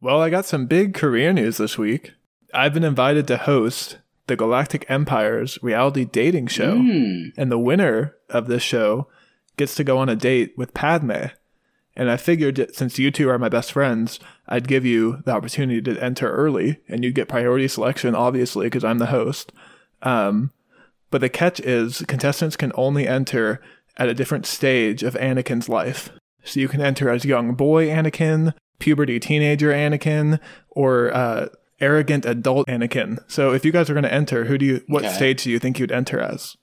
Well, I got some big career news this week. I've been invited to host the Galactic Empire's reality dating show, Mm. and the winner of this show gets to go on a date with Padme. And I figured since you two are my best friends, I'd give you the opportunity to enter early, and you'd get priority selection, obviously, because I'm the host. Um, but the catch is contestants can only enter at a different stage of Anakin's life. So you can enter as young boy Anakin, puberty teenager Anakin, or uh, arrogant adult Anakin. So if you guys are going to enter, who do you? What Okay. stage do you think you'd enter as?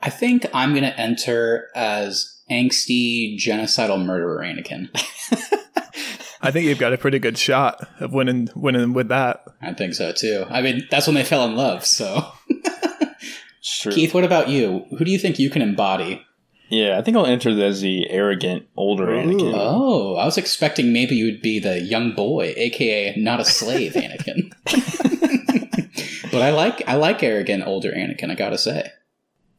I think I'm going to enter as angsty, genocidal murderer Anakin. I think you've got a pretty good shot of winning winning with that. I think so too. I mean, that's when they fell in love. So, true. Keith, what about you? Who do you think you can embody? Yeah, I think I'll enter as the arrogant older Ooh. Anakin. Oh, I was expecting maybe you would be the young boy, aka not a slave Anakin. but I like I like arrogant older Anakin. I gotta say,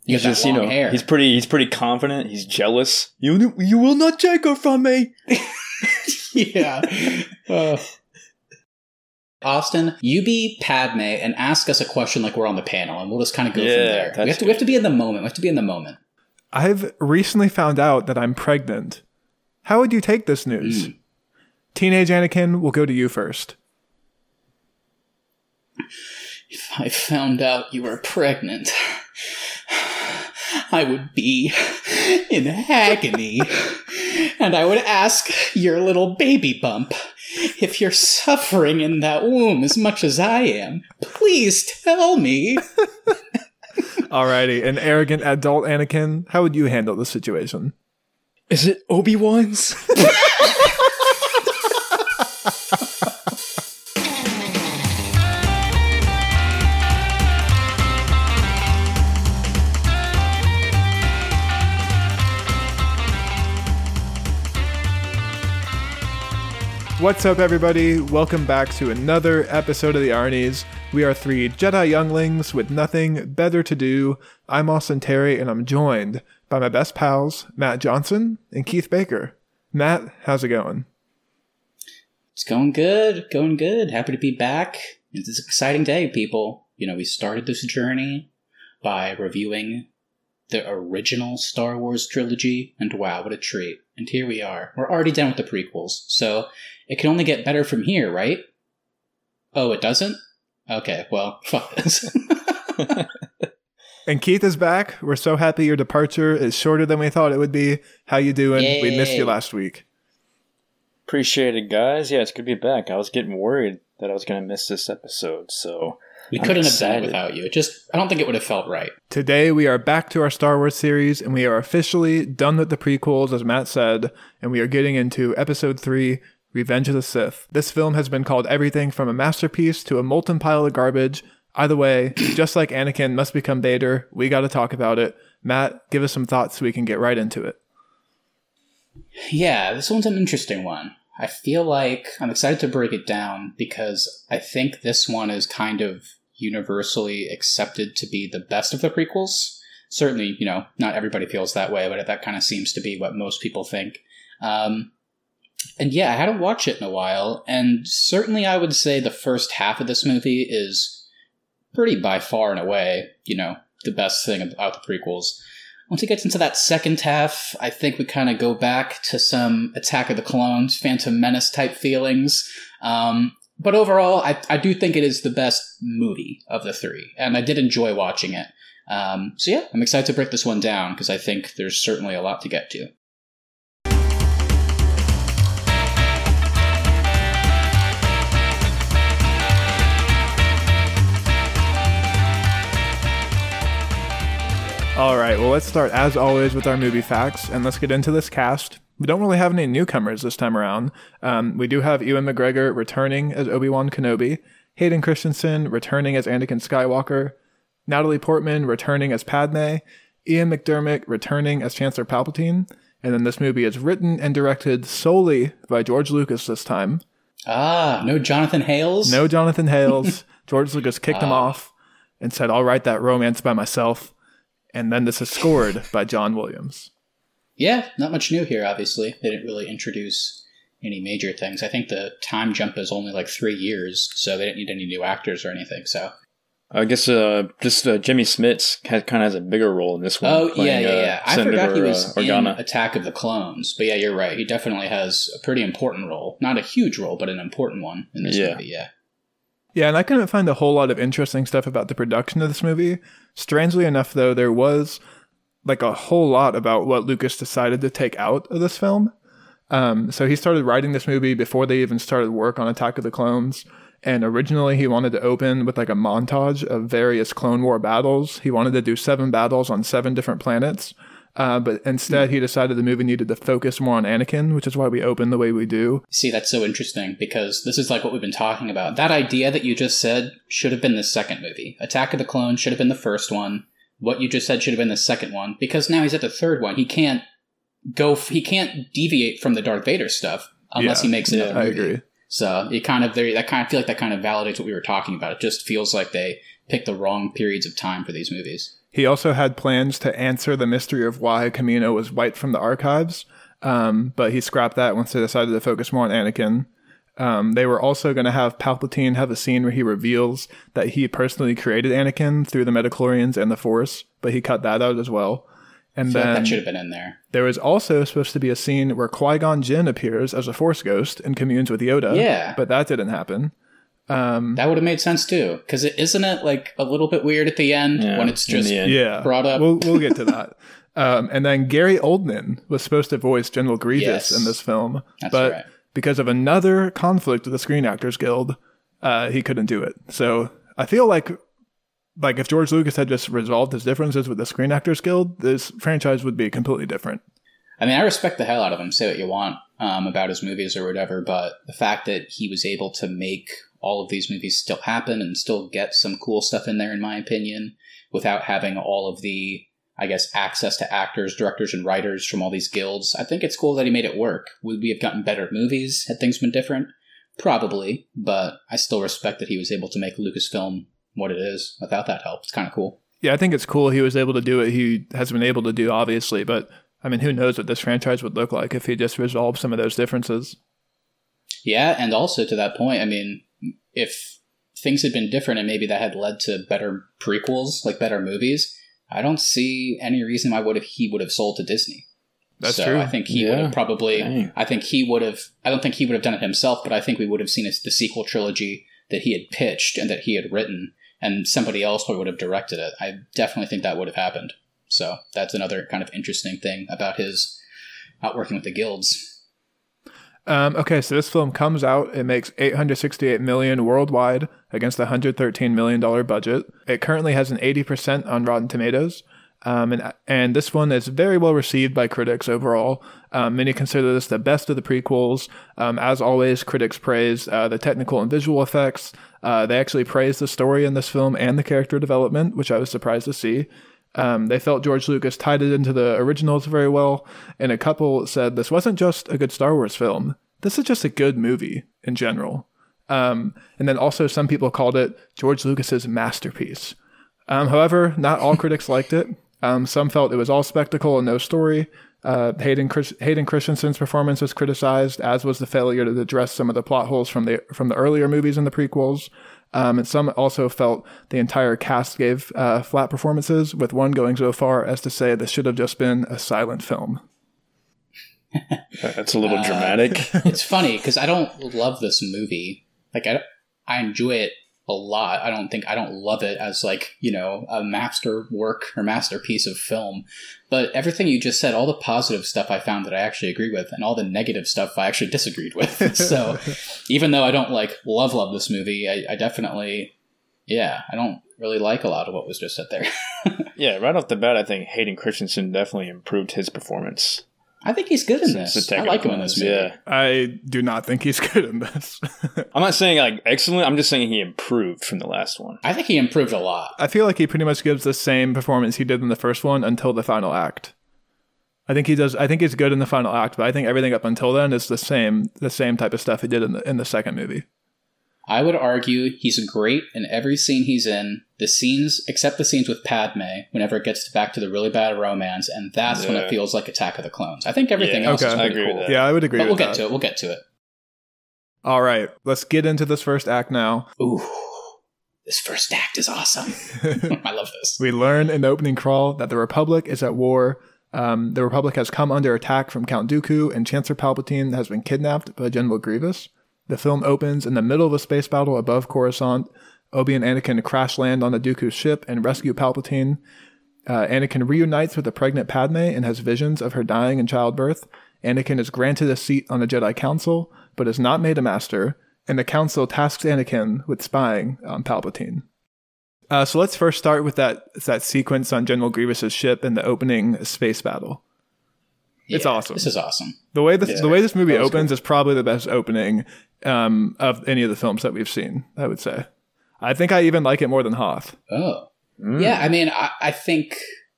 you He's got just, that you know, hair. he's pretty. He's pretty confident. He's jealous. You, you will not take her from me. yeah. Uh, Austin, you be Padme and ask us a question like we're on the panel, and we'll just kind of go from there. We have to we have to be in the moment. We have to be in the moment. I've recently found out that I'm pregnant. How would you take this news? Hmm. Teenage Anakin, we'll go to you first. If I found out you were pregnant, I would be in agony. And I would ask your little baby bump if you're suffering in that womb as much as I am. Please tell me. Alrighty, an arrogant adult Anakin, how would you handle the situation? Is it Obi Wan's? What's up, everybody? Welcome back to another episode of the Arnies. We are three Jedi younglings with nothing better to do. I'm Austin Terry, and I'm joined by my best pals, Matt Johnson and Keith Baker. Matt, how's it going? It's going good, going good. Happy to be back. It's an exciting day, people. You know, we started this journey by reviewing the original Star Wars trilogy, and wow, what a treat. And here we are. We're already done with the prequels, so it can only get better from here, right? Oh, it doesn't? Okay, well, fuck. And Keith is back. We're so happy your departure is shorter than we thought it would be. How you doing? We missed you last week. Appreciate it, guys. Yeah, it's good to be back. I was getting worried that I was going to miss this episode, so we I'm couldn't have done without you. It just, I don't think it would have felt right. Today we are back to our Star Wars series and we are officially done with the prequels as Matt said and we are getting into episode 3 Revenge of the Sith. This film has been called everything from a masterpiece to a molten pile of garbage. Either way, just like Anakin must become Vader, we got to talk about it. Matt, give us some thoughts so we can get right into it. Yeah, this one's an interesting one. I feel like I'm excited to break it down because I think this one is kind of universally accepted to be the best of the prequels. Certainly, you know, not everybody feels that way, but that kind of seems to be what most people think. Um, and yeah, I hadn't watched it in a while, and certainly I would say the first half of this movie is pretty by far and away, you know, the best thing about the prequels. Once it gets into that second half, I think we kind of go back to some Attack of the Clones, Phantom Menace type feelings. Um, but overall, I, I do think it is the best movie of the three, and I did enjoy watching it. Um, so yeah, I'm excited to break this one down because I think there's certainly a lot to get to. All right, well, let's start as always with our movie facts, and let's get into this cast. We don't really have any newcomers this time around. Um, we do have Ewan McGregor returning as Obi Wan Kenobi, Hayden Christensen returning as Anakin Skywalker, Natalie Portman returning as Padme, Ian McDiarmid returning as Chancellor Palpatine, and then this movie is written and directed solely by George Lucas this time. Ah, no Jonathan Hales? No Jonathan Hales. George Lucas kicked him Ah. off and said, I'll write that romance by myself. And then this is scored by John Williams. Yeah, not much new here, obviously. They didn't really introduce any major things. I think the time jump is only like three years, so they didn't need any new actors or anything. So I guess uh, just uh, Jimmy Smits kind of has a bigger role in this one. Oh playing, yeah, yeah, uh, yeah. I Senator, forgot he was uh, in Attack of the Clones, but yeah, you're right. He definitely has a pretty important role. Not a huge role, but an important one in this Yeah. movie. Yeah. Yeah, and I couldn't find a whole lot of interesting stuff about the production of this movie. Strangely enough, though, there was like a whole lot about what Lucas decided to take out of this film. Um, so he started writing this movie before they even started work on Attack of the Clones. And originally, he wanted to open with like a montage of various Clone War battles. He wanted to do seven battles on seven different planets. Uh, but instead, he decided the movie needed to focus more on Anakin, which is why we open the way we do. See, that's so interesting because this is like what we've been talking about. That idea that you just said should have been the second movie. Attack of the Clones should have been the first one. What you just said should have been the second one because now he's at the third one. He can't go. f- He can't deviate from the Darth Vader stuff unless Yeah. he makes another I movie. agree. So it kind of. That kind of feel like that kind of validates what we were talking about. It just feels like they picked the wrong periods of time for these movies. He also had plans to answer the mystery of why Kamino was wiped from the archives, um, but he scrapped that once they decided to focus more on Anakin. Um, they were also going to have Palpatine have a scene where he reveals that he personally created Anakin through the Metachlorians and the Force, but he cut that out as well. And feel like then that should have been in there. there was also supposed to be a scene where Qui Gon Jinn appears as a Force ghost and communes with Yoda. Yeah. but that didn't happen. Um, That would have made sense too, because it isn't it like a little bit weird at the end Yeah, when it's just the yeah, brought up. We'll we'll get to that. Um, and then Gary Oldman was supposed to voice General Grievous Yes. in this film, That's but right. because of another conflict with the Screen Actors Guild, uh, he couldn't do it. So I feel like, like if George Lucas had just resolved his differences with the Screen Actors Guild, this franchise would be completely different. I mean, I respect the hell out of him. Say what you want um, about his movies or whatever, but the fact that he was able to make all of these movies still happen and still get some cool stuff in there, in my opinion, without having all of the, I guess, access to actors, directors, and writers from all these guilds, I think it's cool that he made it work. Would we have gotten better movies had things been different? Probably, but I still respect that he was able to make Lucasfilm what it is without that help. It's kind of cool. Yeah, I think it's cool he was able to do what he has been able to do, obviously, but I mean, who knows what this franchise would look like if he just resolved some of those differences. Yeah, and also to that point, I mean, if things had been different and maybe that had led to better prequels, like better movies, I don't see any reason why would have he would have sold to Disney. That's so true. I think he would have probably. Dang. I think he would have. I don't think he would have done it himself, but I think we would have seen the sequel trilogy that he had pitched and that he had written, and somebody else would have directed it. I definitely think that would have happened. So that's another kind of interesting thing about his not working with the guilds. Um, okay, so this film comes out. It makes 868 million worldwide against a 113 million dollar budget. It currently has an 80% on Rotten Tomatoes, um, and and this one is very well received by critics overall. Um, many consider this the best of the prequels. Um, as always, critics praise uh, the technical and visual effects. Uh, they actually praise the story in this film and the character development, which I was surprised to see. Um, they felt George Lucas tied it into the originals very well, and a couple said this wasn't just a good Star Wars film. This is just a good movie in general. Um, and then also some people called it George Lucas's masterpiece. Um, however, not all critics liked it. Um, some felt it was all spectacle and no story. Uh, Hayden, Chris- Hayden Christensen's performance was criticized, as was the failure to address some of the plot holes from the from the earlier movies and the prequels. Um, and some also felt the entire cast gave uh, flat performances, with one going so far as to say this should have just been a silent film. That's a little Uh, dramatic. it's funny because I don't love this movie. Like I, I enjoy it a lot. I don't think I don't love it as like you know a master work or masterpiece of film. But everything you just said, all the positive stuff I found that I actually agree with, and all the negative stuff I actually disagreed with. so even though I don't like love love this movie, I, I definitely, yeah, I don't really like a lot of what was just said there. yeah, right off the bat, I think Hayden Christensen definitely improved his performance. I think he's good in this. I like him in this movie. Yeah, I do not think he's good in this. I'm not saying like excellent. I'm just saying he improved from the last one. I think he improved a lot. I feel like he pretty much gives the same performance he did in the first one until the final act. I think he does. I think he's good in the final act, but I think everything up until then is the same, the same type of stuff he did in the in the second movie. I would argue he's great in every scene he's in. The scenes, except the scenes with Padme, whenever it gets back to the really bad romance, and that's when it feels like Attack of the Clones. I think everything Yeah, else okay. is I pretty agree with cool. that. Yeah, I would agree. But we'll get that. to it. We'll get to it. All right, let's get into this first act now. Ooh, this first act is awesome. I love this. We learn in the opening crawl that the Republic is at war. Um, the Republic has come under attack from Count Dooku, and Chancellor Palpatine has been kidnapped by General Grievous. The film opens in the middle of a space battle above Coruscant. Obi and Anakin crash land on the Dooku ship and rescue Palpatine. Uh, Anakin reunites with the pregnant Padme and has visions of her dying in childbirth. Anakin is granted a seat on the Jedi Council, but is not made a master, and the Council tasks Anakin with spying on Palpatine. Uh, so let's first start with that that sequence on General Grievous's ship in the opening space battle. It's awesome. This is awesome. The way this Yeah, the way this movie opens is probably the best opening um, of any of the films that we've seen. I would say. I think I even like it more than Hoth. Oh. Mm. Yeah, I mean, I, I think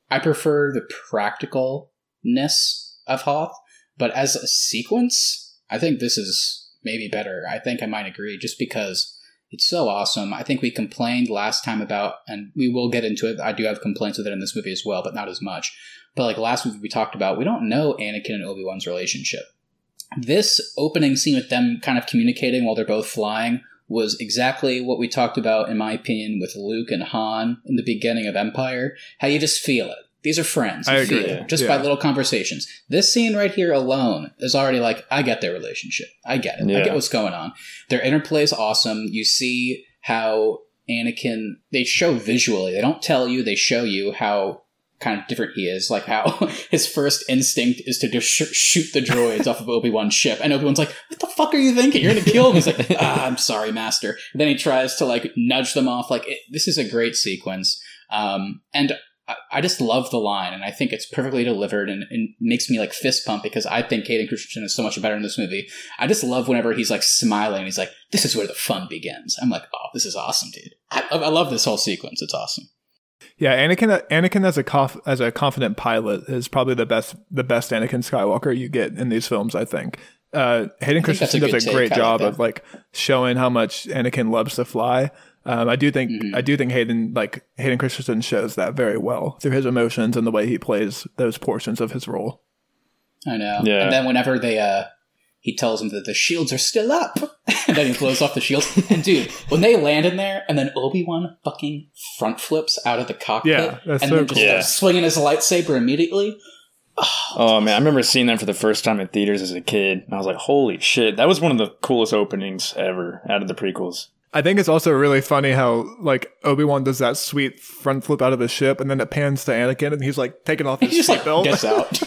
I prefer the practicalness of Hoth, but as a sequence, I think this is maybe better. I think I might agree just because it's so awesome. I think we complained last time about, and we will get into it. I do have complaints with it in this movie as well, but not as much. But like last week we talked about, we don't know Anakin and Obi Wan's relationship. This opening scene with them kind of communicating while they're both flying was exactly what we talked about, in my opinion, with Luke and Han in the beginning of Empire. How you just feel it. These are friends. I agree. feel it just by little conversations. This scene right here alone is already like, I get their relationship. I get it. I get what's going on. Their interplay is awesome. You see how Anakin, they show visually, they don't tell you, they show you how kind of different he is. Like how his first instinct is to just sh- shoot the droids off of Obi Wan's ship, and Obi Wan's like, "What the fuck are you thinking? You're gonna kill him." He's like, ah, "I'm sorry, Master." And then he tries to like nudge them off. Like it, this is a great sequence, um, and I, I just love the line, and I think it's perfectly delivered, and, and makes me like fist pump because I think Hayden Christensen is so much better in this movie. I just love whenever he's like smiling. He's like, "This is where the fun begins." I'm like, "Oh, this is awesome, dude." I, I love this whole sequence. It's awesome. Yeah, Anakin Anakin as a conf, as a confident pilot is probably the best the best Anakin Skywalker you get in these films. I think. Uh, Hayden think Christensen a does a great take. I like job of like showing how much Anakin loves to fly. Um, I do think Mhm. I do think Hayden like Hayden Christensen shows that very well through his emotions and the way he plays those portions of his role. I know. Yeah. And then whenever they uh he tells him that the shields are still up. and then he blows off the shields. And dude, when they land in there and then Obi-Wan fucking front flips out of the cockpit Yeah, that's and so then just cool. starts swinging his lightsaber immediately. Oh man, I remember seeing that for the first time in theaters as a kid, and I was like, "Holy shit!" That was one of the coolest openings ever out of the prequels. I think it's also really funny how like Obi Wan does that sweet front flip out of the ship, and then it pans to Anakin, and he's like taking off his just like seatbelt. gets out.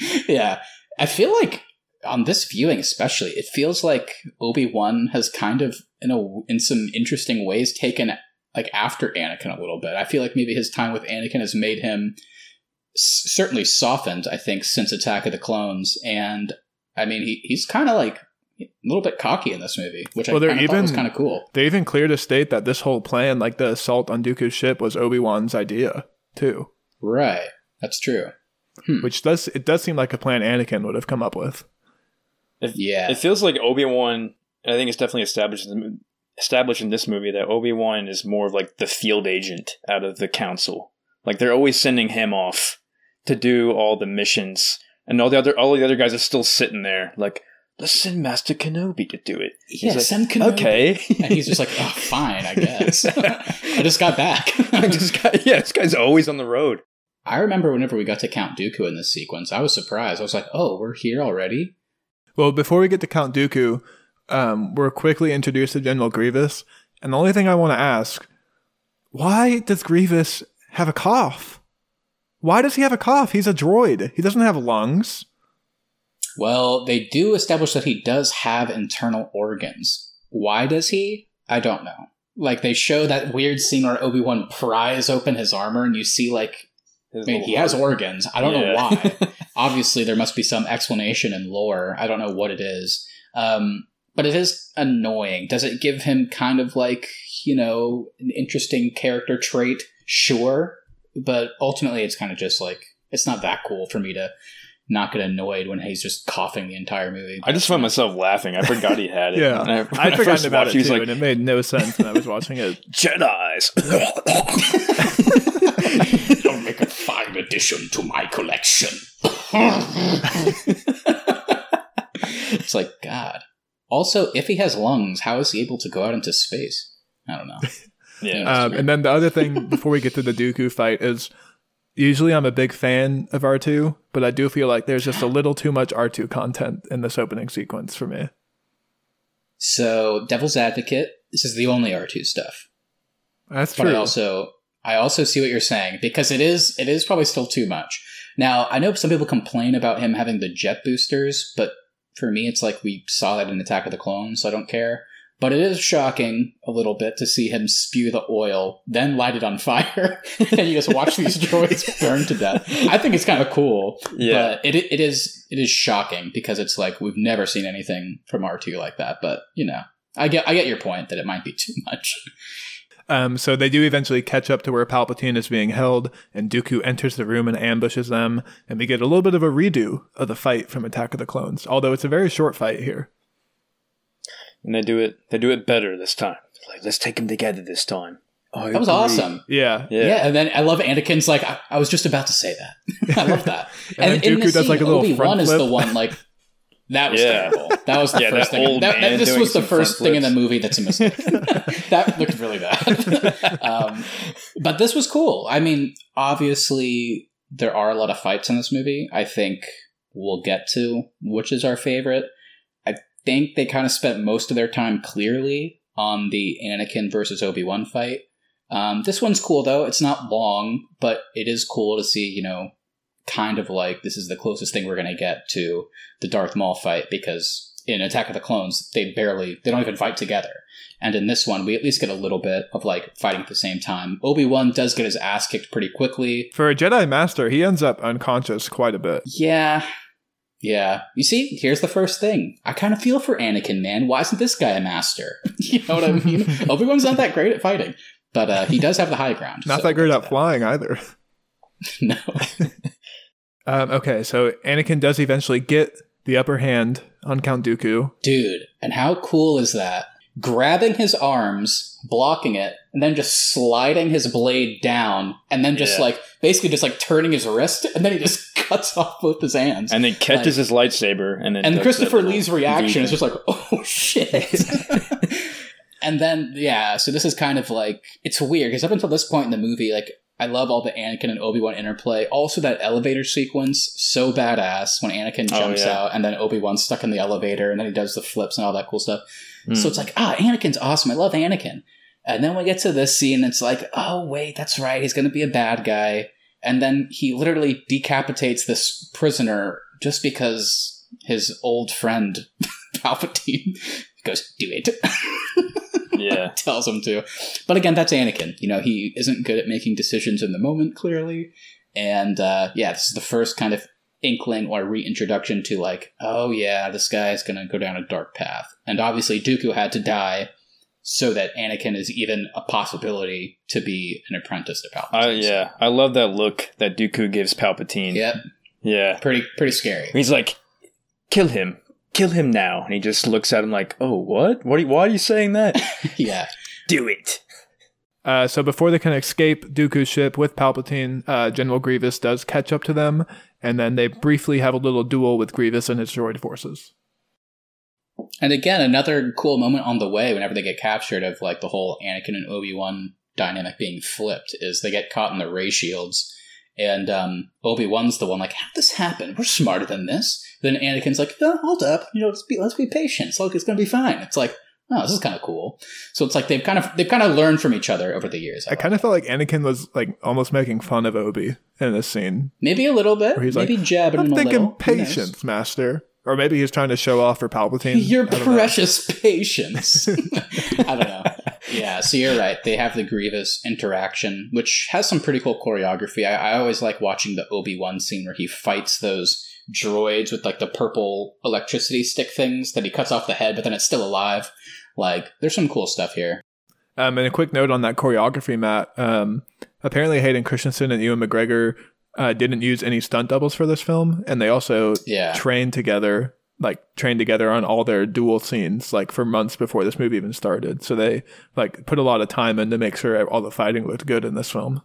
yeah. I feel like on this viewing especially, it feels like Obi-Wan has kind of in a in some interesting ways taken like after Anakin a little bit. I feel like maybe his time with Anakin has made him s- certainly softened, I think, since Attack of the Clones. And I mean, he, he's kind of like a little bit cocky in this movie, which Well, I they're kind of thought was even- kind of cool. They even clear to state that this whole plan, like the assault on Dooku's ship, was Obi Wan's idea too. Right. That's true. Hmm. Which does it does seem like a plan Anakin would have come up with. It, Yeah. it feels like Obi Wan. I think it's definitely established in established in this movie that Obi Wan is more of like the field agent out of the council. Like they're always sending him off to do all the missions, and all the other all the other guys are still sitting there. Like let's send Master Kenobi to do it. Yeah, like, send Kenobi. Okay, And he's just like, oh, fine, I guess. I just got back. this guy, yeah, this guy's always on the road. I remember whenever we got to Count Dooku in this sequence, I was surprised. I was like, oh, we're here already? Well, before we get to Count Dooku, um, we're quickly introduced to General Grievous, and the only thing I want to ask: Why does Grievous have a cough? Why does he have a cough? He's a droid. He doesn't have lungs. Well, they do establish that he does have internal organs. Why does he? I don't know. Like, they show that weird scene where Obi Wan pries open his armor and you see, like, I mean, he has organs. I don't know why. Obviously, there must be some explanation in lore. I don't know what it is. Um, but it is annoying. Does it give him kind of like, you know, an interesting character trait? Sure. But ultimately, it's kind of just like, it's not that cool for me to not get annoyed when he's just coughing the entire movie. I just found myself laughing. I forgot he had it. Yeah, And I, when I I'd first forgotten about watched, it too, like, and it made no sense when I was watching it. Jedi's. Don't make a fine addition to my collection. it's like, God. Also, if he has lungs, how is he able to go out into space? I don't know. Yeah. Um, and then the other thing before we get to the Dooku fight is usually I'm a big fan of R2, but I do feel like there's just a little too much R2 content in this opening sequence for me. So, Devil's Advocate, this is the only R2 stuff. That's But true. I also I also see what you're saying because it is it is probably still too much. Now, I know some people complain about him having the jet boosters, but for me it's like we saw that in Attack of the Clones, so I don't care. But it is shocking a little bit to see him spew the oil, then light it on fire, and you just watch these droids burn to death. I think it's kind of cool, Yeah. but it it is it is shocking because it's like we've never seen anything from R two like that. But you know, I get I get your point that it might be too much. Um, so they do eventually catch up to where Palpatine is being held, and Dooku enters the room and ambushes them, and we get a little bit of a redo of the fight from Attack of the Clones, although it's a very short fight here. and they do it. They do it better this time. Like, let's take them together this time. I That was agree. awesome. Yeah. Yeah. Yeah. and then I love Anakin's like I, I was just about to say that. I love that. And then in Dooku the does, like, a little Obi Wan front is the one like that was Yeah. terrible. That was the Yeah, first thing. That, that- this was the first thing in the movie that's a mistake. that looked really bad. um, but this was cool. I mean, obviously there are a lot of fights in this movie. I think we'll get to which is our favorite. I think they kind of spent most of their time clearly on the Anakin versus Obi Wan fight. Um, this one's cool though. It's not long, but it is cool to see. You know, kind of like this is the closest thing we're going to get to the Darth Maul fight because in Attack of the Clones they barely they don't even fight together. And in this one, we at least get a little bit of like fighting at the same time. Obi Wan does get his ass kicked pretty quickly. For a Jedi Master, he ends up unconscious quite a bit. Yeah. Yeah. You see, here's the first thing. I kind of feel for Anakin, man. Why isn't this guy a master? you know what I mean? Obi Wan's not that great at fighting, but uh, he does have the high ground. Not so that great at flying either. No. Um, okay, so Anakin does eventually get the upper hand on Count Dooku. Dude, and how cool is that? Grabbing his arms, blocking it, and then just sliding his blade down, and then just Yeah. like basically just like turning his wrist, and then he just cuts off both his hands. And then catches his lightsaber, and then and Christopher Lee's reaction V is just like, "Oh shit!" and then yeah, so this is kind of like it's weird because up until this point in the movie, like I love all the Anakin and Obi Wan interplay. Also, that elevator sequence so badass when Anakin Oh, jumps yeah. out and then Obi Wan's stuck in the elevator and then he does the flips and all that cool stuff. Hmm. So it's like ah, Anakin's awesome. I love Anakin. And then we get to this scene, it's like, oh wait, that's right, he's going to be a bad guy. And then he literally decapitates this prisoner just because his old friend Palpatine goes, "Do it." yeah. tells him to. But again, that's Anakin. You know, he isn't good at making decisions in the moment, clearly. And uh, yeah, this is the first kind of inkling or reintroduction to like, oh yeah, this guy is going to go down a dark path. And obviously, Dooku had to die so that Anakin is even a possibility to be an apprentice to Palpatine. I, yeah, I love that look that Dooku gives Palpatine. Yep. Yeah. Pretty pretty scary. He's like, kill him. Kill him now. And he just looks at him like, oh, what? what are you, why are you saying that? yeah. Do it. Uh, so before they can escape Dooku's ship with Palpatine, uh, General Grievous does catch up to them, and then they briefly have a little duel with Grievous and his droid forces. And again, another cool moment on the way whenever they get captured of like the whole Anakin and Obi Wan dynamic being flipped is they get caught in the ray shields, and um, Obi Wan's the one like, "How this happen? We're smarter than this." Then Anakin's like, oh, "Hold up, you know, let's be let's be patient. It's like it's gonna be fine." It's like, oh, this is kind of cool. So it's like they've kind of they've kind of learned from each other over the years. I kind of felt like Anakin was like almost making fun of Obi in this scene. maybe a little bit, Where he's maybe like, jabbing I'm him a thinking little. Patience, Master. Or maybe he's trying to show off for Palpatine. Your I don't know. precious patience. I don't know. Yeah, so you're right. They have the Grievous interaction, which has some pretty cool choreography. I, I always like watching the Obi Wan scene where he fights those droids with like the purple electricity stick things that he cuts off the head, but then it's still alive. Like, there's some cool stuff here. Um, and a quick note on that choreography, Matt. Um, apparently, Hayden Christensen and Ewan McGregor uh, didn't use any stunt doubles for this film, and they also Yeah. trained together, like trained together on all their duel scenes, like for months before this movie even started. So they like put a lot of time in to make sure all the fighting looked good in this film.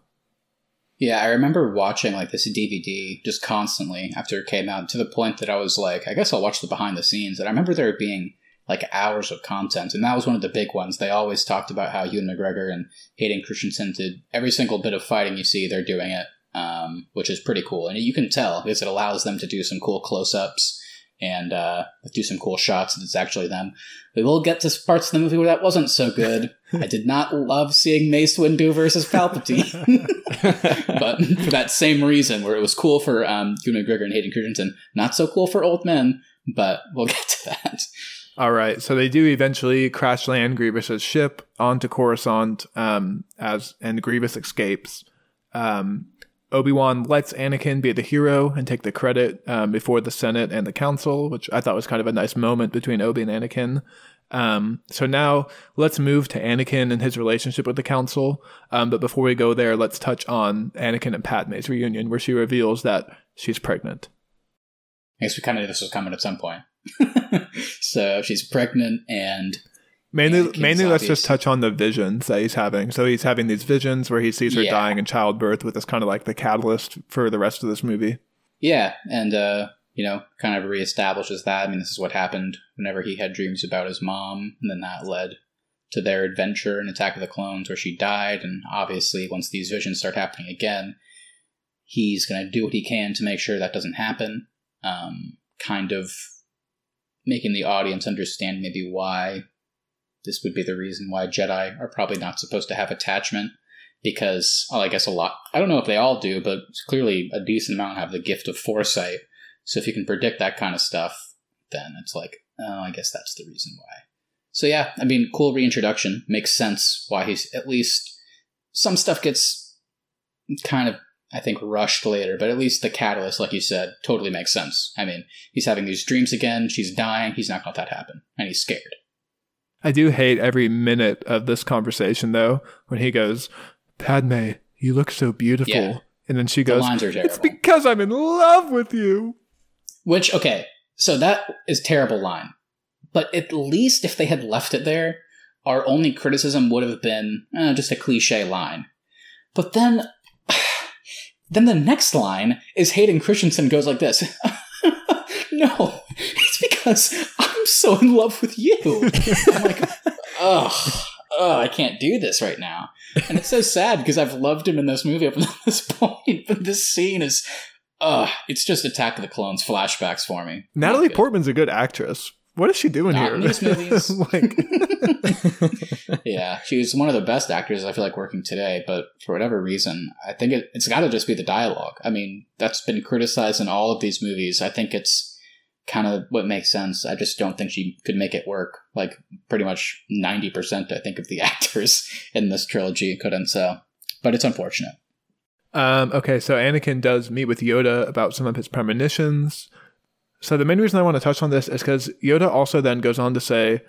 Yeah, I remember watching like this DVD just constantly after it came out to the point that I was like, I guess I'll watch the behind the scenes. And I remember there being like hours of content, and that was one of the big ones. They always talked about how Ewan McGregor and Hayden Christensen did every single bit of fighting you see, they're doing it, um, which is pretty cool, and you can tell because it allows them to do some cool close-ups and uh, do some cool shots. And it's actually them. We will get to parts of the movie where that wasn't so good. I did not love seeing Mace Windu versus Palpatine, but for that same reason, where it was cool for um, Ewan McGregor and Hayden Christensen, not so cool for old men. But we'll get to that. All right, so they do eventually crash land Grievous's ship onto Coruscant, um, as and Grievous escapes. Um, Obi Wan lets Anakin be the hero and take the credit um, before the Senate and the Council, which I thought was kind of a nice moment between Obi and Anakin. Um, so now let's move to Anakin and his relationship with the Council. Um, but before we go there, let's touch on Anakin and Padme's reunion, where she reveals that she's pregnant. I guess we kind of knew this was coming at some point. so she's pregnant and Mainly, mainly, let's obvious. just touch on the visions that he's having. So he's having these visions where he sees her Yeah. dying in childbirth, with this kind of like the catalyst for the rest of this movie. Yeah, and uh, you know, kind of reestablishes that. I mean, this is what happened whenever he had dreams about his mom, and then that led to their adventure in Attack of the Clones, where she died. And obviously, once these visions start happening again, he's going to do what he can to make sure that doesn't happen. Um, kind of making the audience understand maybe why this would be the reason why Jedi are probably not supposed to have attachment because well, I guess a lot. I don't know if they all do, but clearly a decent amount have the gift of foresight. So if you can predict that kind of stuff, then it's like, oh, I guess that's the reason why. So yeah, I mean, cool reintroduction. Makes sense why he's at least some stuff gets kind of I think rushed later, but at least the catalyst, like you said, totally makes sense. I mean, he's having these dreams again. She's dying. He's not going to let that happen, and he's scared. I do hate every minute of this conversation though, when he goes, "Padme, you look so beautiful," Yeah. and then she goes, terrible. "It's because I'm in love with you." Which, okay, so that is terrible line. But at least if they had left it there, our only criticism would have been eh, just a cliche line. But then, then the next line is Hayden Christensen goes like this. no, it's because so in love with you. I'm like, ugh, ugh, I can't do this right now. And it's so sad because I've loved him in this movie up until this point, but this scene is Ugh, it's just Attack of the Clones flashbacks for me. Natalie good. Portman's a good actress. What is she doing Not here? in these movies. like, yeah, she's one of the best actors I feel like working today, but for whatever reason, I think it, it's got to just be the dialogue. I mean, that's been criticized in all of these movies. I think it's kind of what makes sense. I just don't think she could make it work. Like pretty much 90% I think of the actors in this trilogy couldn't so. But it's unfortunate. Um, okay, so Anakin does meet with Yoda about some of his premonitions. So the main reason I want to touch on this is because Yoda also then goes on to say,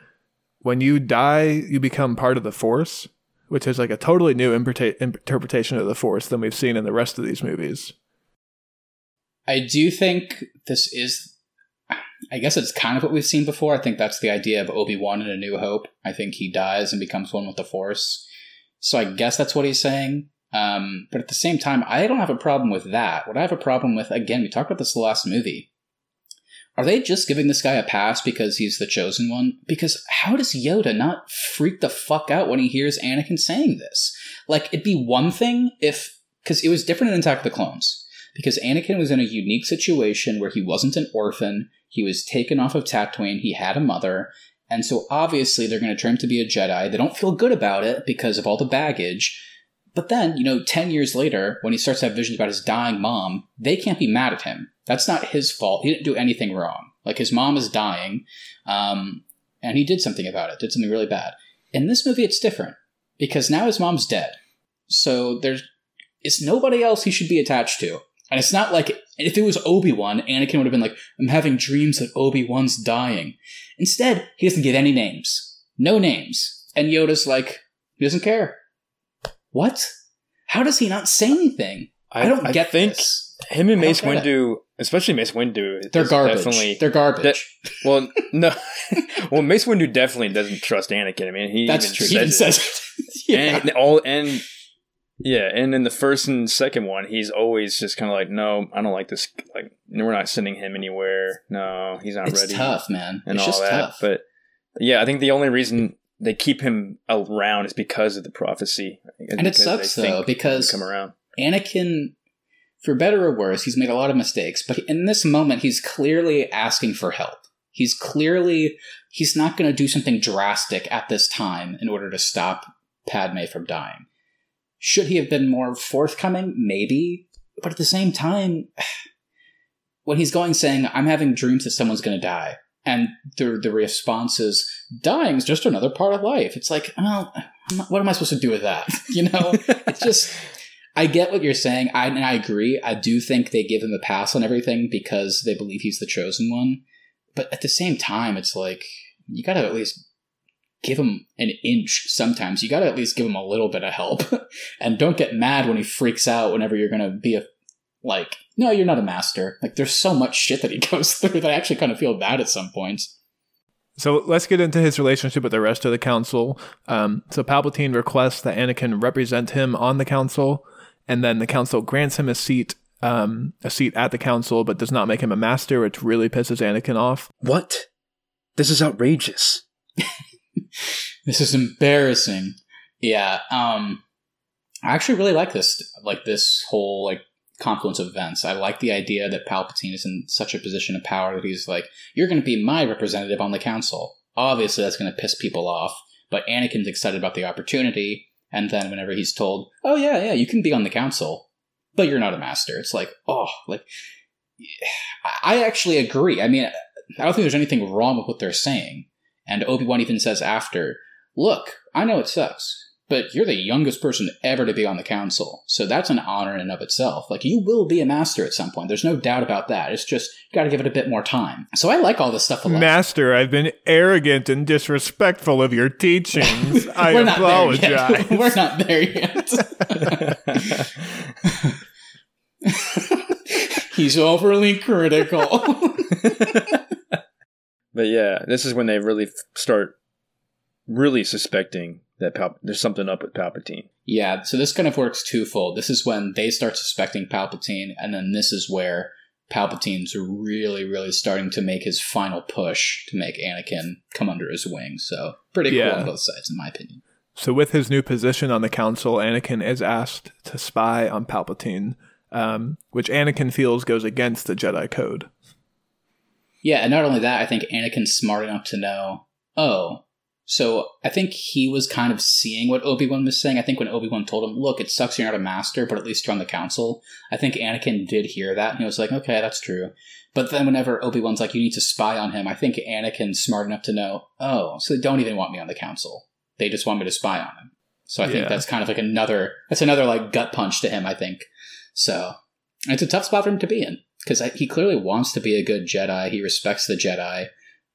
when you die, you become part of the Force, which is like a totally new interpreta- interpretation of the Force than we've seen in the rest of these movies. I do think this is. I guess it's kind of what we've seen before. I think that's the idea of Obi Wan in A New Hope. I think he dies and becomes one with the Force. So I guess that's what he's saying. Um, but at the same time, I don't have a problem with that. What I have a problem with, again, we talked about this the last movie. Are they just giving this guy a pass because he's the chosen one? Because how does Yoda not freak the fuck out when he hears Anakin saying this? Like, it'd be one thing if. Because it was different in Attack of the Clones. Because Anakin was in a unique situation where he wasn't an orphan, he was taken off of Tatooine, he had a mother, and so obviously they're going to turn him to be a Jedi. They don't feel good about it because of all the baggage. But then, you know, 10 years later, when he starts to have visions about his dying mom, they can't be mad at him. That's not his fault. He didn't do anything wrong. Like, his mom is dying, um, and he did something about it, did something really bad. In this movie, it's different because now his mom's dead. So there's it's nobody else he should be attached to. And it's not like if it was Obi Wan, Anakin would have been like, I'm having dreams that Obi Wan's dying. Instead, he doesn't give any names. No names. And Yoda's like, he doesn't care. What? How does he not say anything? I, don't get think this. him and Mace. Windu, especially Mace Windu, They're garbage. Definitely, They're garbage. well, no, well, Mace Windu definitely doesn't trust Anakin. I mean, he That's even true. Says He even it. says it. yeah. and all and yeah, and in the first and second one, he's always just kind of like, no, I don't like this. Like, we're not sending him anywhere. No, he's not ready. it's ready tough, man. and it's all just that. tough. But Yeah, I think the only reason they keep him around is because of the prophecy. And it sucks though because come around. Anakin, for better or worse, he's made a lot of mistakes, but in this moment, he's clearly asking for help. He's clearly he's not going to do something drastic at this time in order to stop Padme from dying. Should he have been more forthcoming? Maybe, but at the same time, when he's going saying, "I'm having dreams that someone's going to die," and the the response is, "Dying is just another part of life." It's like, well, what am I supposed to do with that? You know, it's just. I get what you're saying, I, and I agree. I do think they give him a pass on everything because they believe he's the chosen one. But at the same time, it's like you got to at least give him an inch sometimes. You got to at least give him a little bit of help. and don't get mad when he freaks out whenever you're going to be a like, no, you're not a master. Like there's so much shit that he goes through that I actually kind of feel bad at some points. So let's get into his relationship with the rest of the council. Um, so Palpatine requests that Anakin represent him on the council, and then the council grants him a seat, um, a seat at the council, but does not make him a master, which really pisses Anakin off. What? This is outrageous. this is embarrassing. Yeah. Um, I actually really like this, like this whole like confluence of events. I like the idea that Palpatine is in such a position of power that he's like, "You're going to be my representative on the council." Obviously, that's going to piss people off, but Anakin's excited about the opportunity. And then whenever he's told, "Oh yeah, yeah, you can be on the council, but you're not a master," it's like, oh, like I actually agree. I mean, I don't think there's anything wrong with what they're saying. And Obi Wan even says after, "Look, I know it sucks, but you're the youngest person ever to be on the council, so that's an honor in and of itself. Like you will be a master at some point. There's no doubt about that. It's just got to give it a bit more time. So I like all this stuff a lot. Master, I've been arrogant and disrespectful of your teachings. I We're apologize. We're not there yet. He's overly critical. But yeah, this is when they really start really suspecting that Pal- there's something up with Palpatine. Yeah, so this kind of works twofold. This is when they start suspecting Palpatine, and then this is where Palpatine's really, really starting to make his final push to make Anakin come under his wing. So pretty yeah. cool on both sides, in my opinion. So with his new position on the council, Anakin is asked to spy on Palpatine, um, which Anakin feels goes against the Jedi Code. Yeah, and not only that, I think Anakin's smart enough to know, oh, so I think he was kind of seeing what Obi Wan was saying. I think when Obi Wan told him, "Look, it sucks you're not a master, but at least you're on the council," I think Anakin did hear that, and he was like, "Okay, that's true." But then whenever Obi Wan's like, "You need to spy on him," I think Anakin's smart enough to know, "Oh, so they don't even want me on the council; they just want me to spy on him." So I yeah. think that's kind of like another that's another like gut punch to him. I think so. It's a tough spot for him to be in because he clearly wants to be a good Jedi. He respects the Jedi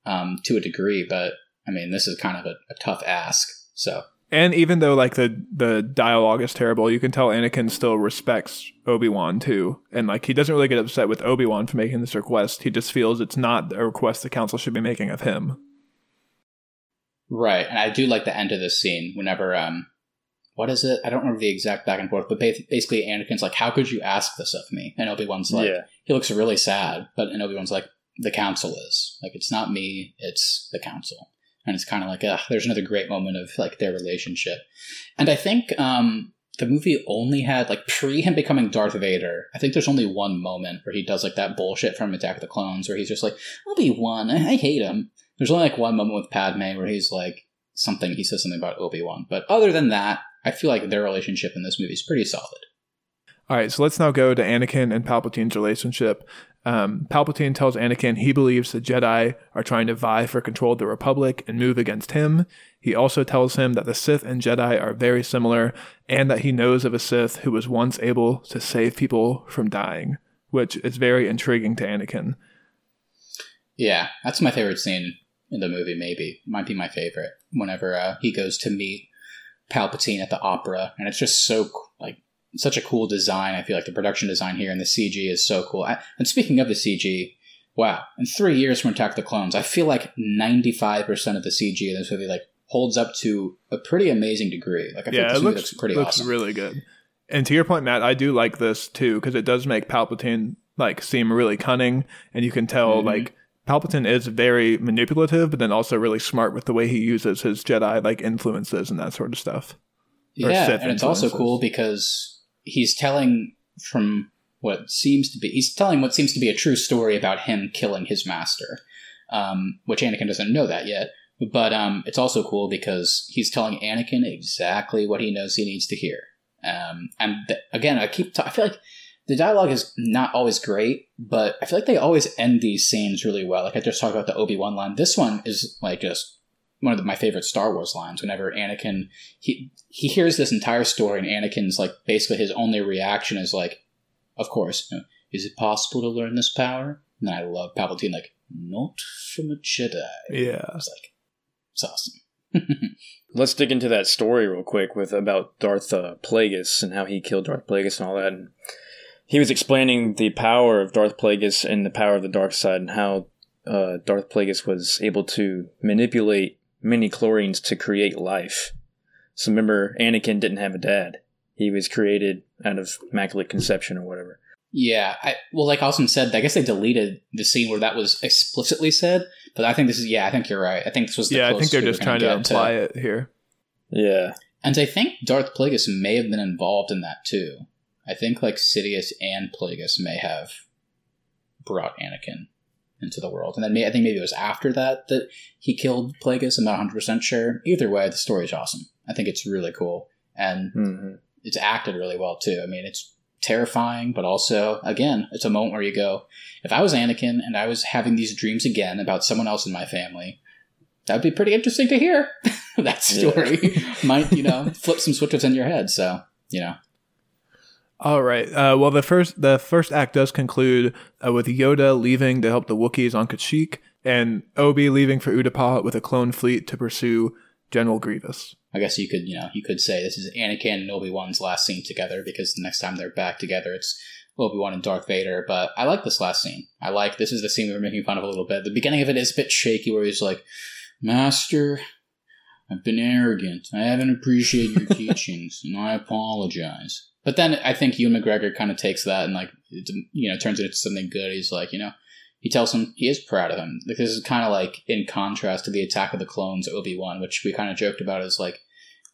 um, to a degree, but I mean, this is kind of a, a tough ask. So and even though like the the dialogue is terrible, you can tell Anakin still respects Obi Wan too, and like he doesn't really get upset with Obi Wan for making this request. He just feels it's not a request the council should be making of him. Right, and I do like the end of this scene. Whenever um, what is it? I don't remember the exact back and forth, but basically Anakin's like, "How could you ask this of me?" And Obi Wan's like, yeah. he looks really sad, but and Obi Wan's like, "The council is like, it's not me, it's the council." and it's kind of like, ah, there's another great moment of like their relationship. And I think um, the movie only had like pre him becoming Darth Vader. I think there's only one moment where he does like that bullshit from Attack of the Clones, where he's just like, Obi Wan, I-, I hate him. There's only like one moment with Padme where he's like something, he says something about Obi Wan. But other than that, I feel like their relationship in this movie is pretty solid. All right, so let's now go to Anakin and Palpatine's relationship. Um, Palpatine tells Anakin he believes the Jedi are trying to vie for control of the Republic and move against him. He also tells him that the Sith and Jedi are very similar and that he knows of a Sith who was once able to save people from dying, which is very intriguing to Anakin. Yeah, that's my favorite scene in the movie, maybe. Might be my favorite. Whenever uh, he goes to meet Palpatine at the opera, and it's just so like such a cool design. I feel like the production design here and the CG is so cool. I, and speaking of the CG, wow, in three years from Attack of the Clones, I feel like 95% of the CG in this movie like holds up to a pretty amazing degree. Like I yeah, it looks, looks pretty looks awesome. really good. And to your point, Matt, I do like this too because it does make Palpatine like seem really cunning, and you can tell mm-hmm. like Palpatine is very manipulative, but then also really smart with the way he uses his Jedi like influences and that sort of stuff. Yeah, and it's also cool because he's telling from what seems to be he's telling what seems to be a true story about him killing his master, um, which Anakin doesn't know that yet. But um, it's also cool because he's telling Anakin exactly what he knows he needs to hear. Um, and th- again, I keep ta- I feel like the dialogue is not always great, but I feel like they always end these scenes really well. Like I just talked about the Obi Wan line. This one is like just one of the, my favorite Star Wars lines. Whenever Anakin he he hears this entire story, and Anakin's like basically his only reaction is like, "Of course, you know, is it possible to learn this power?" And I love Palpatine like, "Not from a Jedi." Yeah. it's like, "It's awesome." Let's dig into that story real quick with about Darth uh, Plagueis and how he killed Darth Plagueis and all that. And he was explaining the power of Darth Plagueis and the power of the dark side and how uh, Darth Plagueis was able to manipulate midi-chlorians to create life. So remember, Anakin didn't have a dad. He was created out of immaculate conception or whatever. Yeah, I well, like Austin said, I guess they deleted the scene where that was explicitly said. But I think this is yeah, I think you're right. I think this was the Yeah, I think they're just gonna trying to get imply it here. Yeah. And I think Darth Plagueis may have been involved in that too. I think like Sidious and Plagueis may have brought Anakin into the world, and then may, I think maybe it was after that that he killed Plagueis. I'm not 100 percent sure. Either way, the story's awesome. I think it's really cool, and hmm it's acted really well too. I mean, it's terrifying, but also again, it's a moment where you go, if I was Anakin and I was having these dreams again about someone else in my family, that'd be pretty interesting to hear. that story might, you know, flip some switches in your head. So, you know, All right. Uh, well, the first the first act does conclude uh, with Yoda leaving to help the Wookiees on Kashyyyk, and Obi leaving for Utapau with a clone fleet to pursue General Grievous. I guess you could, you know, you could say this is Anakin and Obi Wan's last scene together because the next time they're back together, it's Obi Wan and Darth Vader. But I like this last scene. I like this is the scene we were making fun of a little bit. The beginning of it is a bit shaky, where he's like, "Master, I've been arrogant. I haven't appreciated your teachings, and I apologize." But then I think Ewan McGregor kind of takes that and like, you know, turns it into something good. He's like, you know, he tells him he is proud of him. Like, this is kind of like in contrast to the Attack of the Clones Obi Wan, which we kind of joked about as like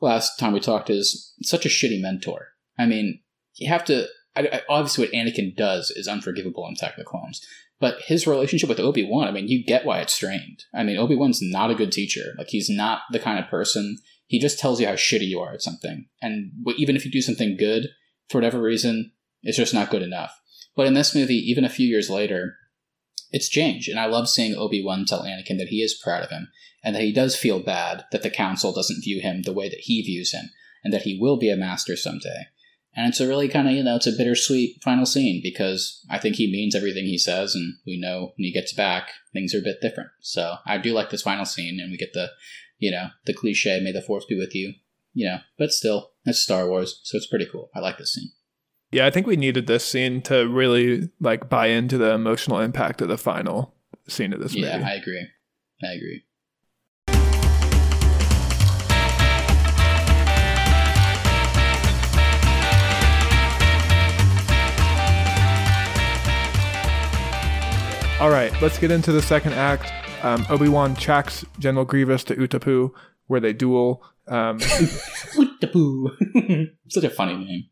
last time we talked is such a shitty mentor. I mean, you have to. I, I, obviously, what Anakin does is unforgivable in Attack of the Clones, but his relationship with Obi Wan, I mean, you get why it's strained. I mean, Obi Wan's not a good teacher. Like, he's not the kind of person. He just tells you how shitty you are at something, and even if you do something good, for whatever reason, it's just not good enough. But in this movie, even a few years later, it's changed, and I love seeing Obi Wan tell Anakin that he is proud of him and that he does feel bad that the council doesn't view him the way that he views him, and that he will be a master someday. And it's a really kind of, you know, it's a bittersweet final scene because I think he means everything he says, and we know when he gets back, things are a bit different. So I do like this final scene, and we get the, you know, the cliche, may the force be with you, you know, but still, it's Star Wars, so it's pretty cool. I like this scene. Yeah, I think we needed this scene to really like buy into the emotional impact of the final scene of this Yeah, movie. Yeah, I agree. I agree. All right, let's get into the second act. Um, Obi Wan tracks General Grievous to Utapau, where they duel. Um, Such a funny name.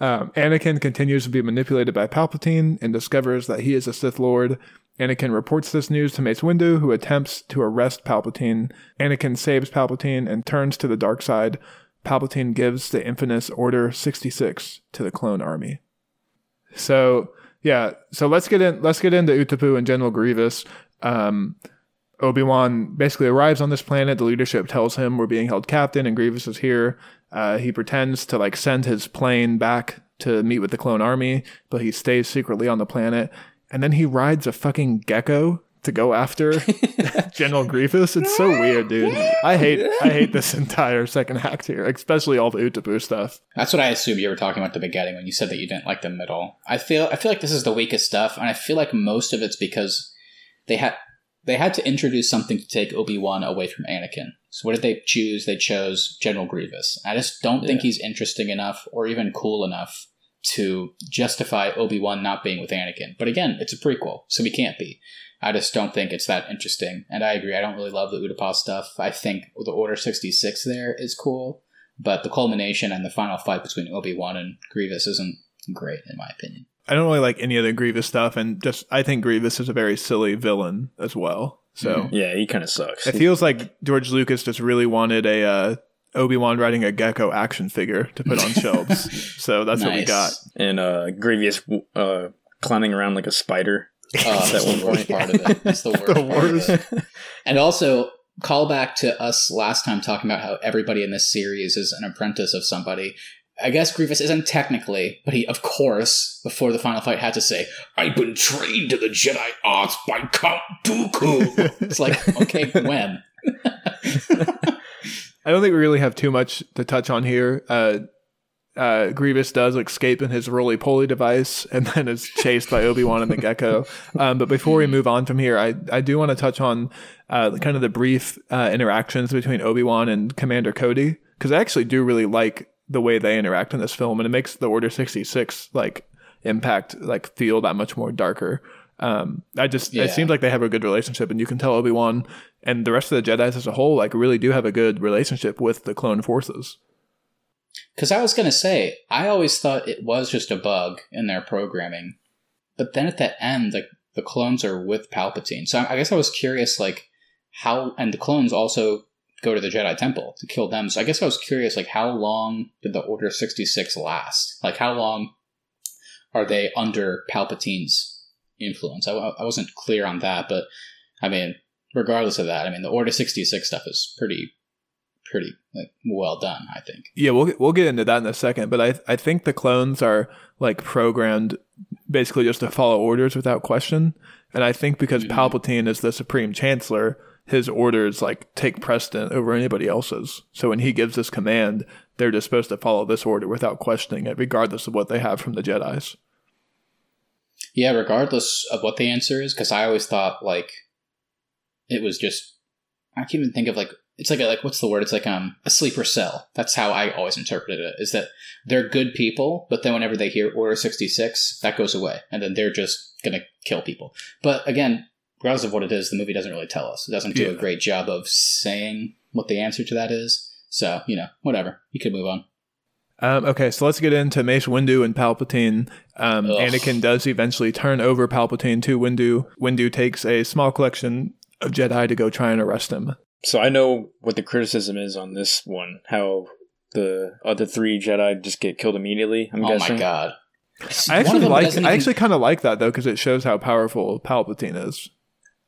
Um, Anakin continues to be manipulated by Palpatine and discovers that he is a Sith Lord. Anakin reports this news to Mace Windu, who attempts to arrest Palpatine. Anakin saves Palpatine and turns to the dark side. Palpatine gives the infamous Order 66 to the clone army. So, yeah, so let's get in let's get into Utapau and General Grievous. Um, Obi-Wan basically arrives on this planet. The leadership tells him we're being held captain and Grievous is here. Uh, he pretends to like send his plane back to meet with the clone army, but he stays secretly on the planet. And then he rides a fucking gecko to go after General Grievous. It's so weird, dude. I hate I hate this entire second act here, especially all the Utapau stuff. That's what I assumed you were talking about the beginning when you said that you didn't like the middle. I feel I feel like this is the weakest stuff, and I feel like most of it's because they had they had to introduce something to take Obi Wan away from Anakin. So what did they choose? They chose General Grievous. I just don't think he's interesting enough or even cool enough to justify Obi Wan not being with Anakin. But again, it's a prequel, so he can't be. I just don't think it's that interesting. And I agree. I don't really love the Utapau stuff. I think the Order 66 there is cool, but the culmination and the final fight between Obi Wan and Grievous isn't great, in my opinion. I don't really like any of the Grievous stuff, and just I think Grievous is a very silly villain as well. So Mhm. Yeah, he kind of sucks. it feels like George Lucas just really wanted a uh, Obi Wan riding a gecko action figure to put on shelves. so that's what we got. and uh, Grievous uh, climbing around like a spider. That's That the one worst point. part of it. That's the worst. The part of worst. it. And also, call back to us last time talking about how everybody in this series is an apprentice of somebody. I guess Grievous isn't technically, but he, of course, before the final fight, had to say, "I've been trained to the Jedi arts by Count Dooku." it's like, okay, when? I don't think we really have too much to touch on here. Uh, uh, Grievous does escape in his roly poly device and then is chased by Obi Wan and the Gecko. Um, but before we move on from here, I, I do want to touch on uh, kind of the brief uh, interactions between Obi Wan and Commander Cody because I actually do really like the way they interact in this film, and it makes the Order sixty six like impact like feel that much more darker. Um, I just Yeah. it seems like they have a good relationship, and you can tell Obi Wan and the rest of the Jedi's as a whole like really do have a good relationship with the clone forces. Because I was going to say, I always thought it was just a bug in their programming. But then at the end, like the clones are with Palpatine. So I I guess I was curious, like, how. And the clones also go to the Jedi Temple to kill them. So I guess I was curious, like, how long did the Order 66 last? Like, how long are they under Palpatine's influence? I, I wasn't clear on that, but I mean, regardless of that, I mean, the Order 66 stuff is pretty, pretty like well done, I think. Yeah, we'll get, we'll get into that in a second, but I I think the clones are like programmed basically just to follow orders without question, and I think because Mhm. Palpatine is the supreme chancellor, his orders like take precedent over anybody else's. So when he gives this command, they're just supposed to follow this order without questioning it, regardless of what they have from the Jedi's. Yeah, regardless of what the answer is, because I always thought like it was just I can't even think of like it's like a, like what's the word? It's like um a sleeper cell. That's how I always interpreted it. Is that they're good people, but then whenever they hear Order sixty six, that goes away, and then they're just gonna kill people. But again, regardless of what it is, the movie doesn't really tell us. It doesn't do a great job of saying what the answer to that is. So you know, whatever. You could move on. Um, okay, so let's get into Mace Windu and Palpatine. Um, Anakin does eventually turn over Palpatine to Windu. Windu takes a small collection of Jedi to go try and arrest him. So I know what the criticism is on this one. How the other three Jedi just get killed immediately. I'm oh guessing. my god. I actually like. I even- actually kind of like that though because it shows how powerful Palpatine is.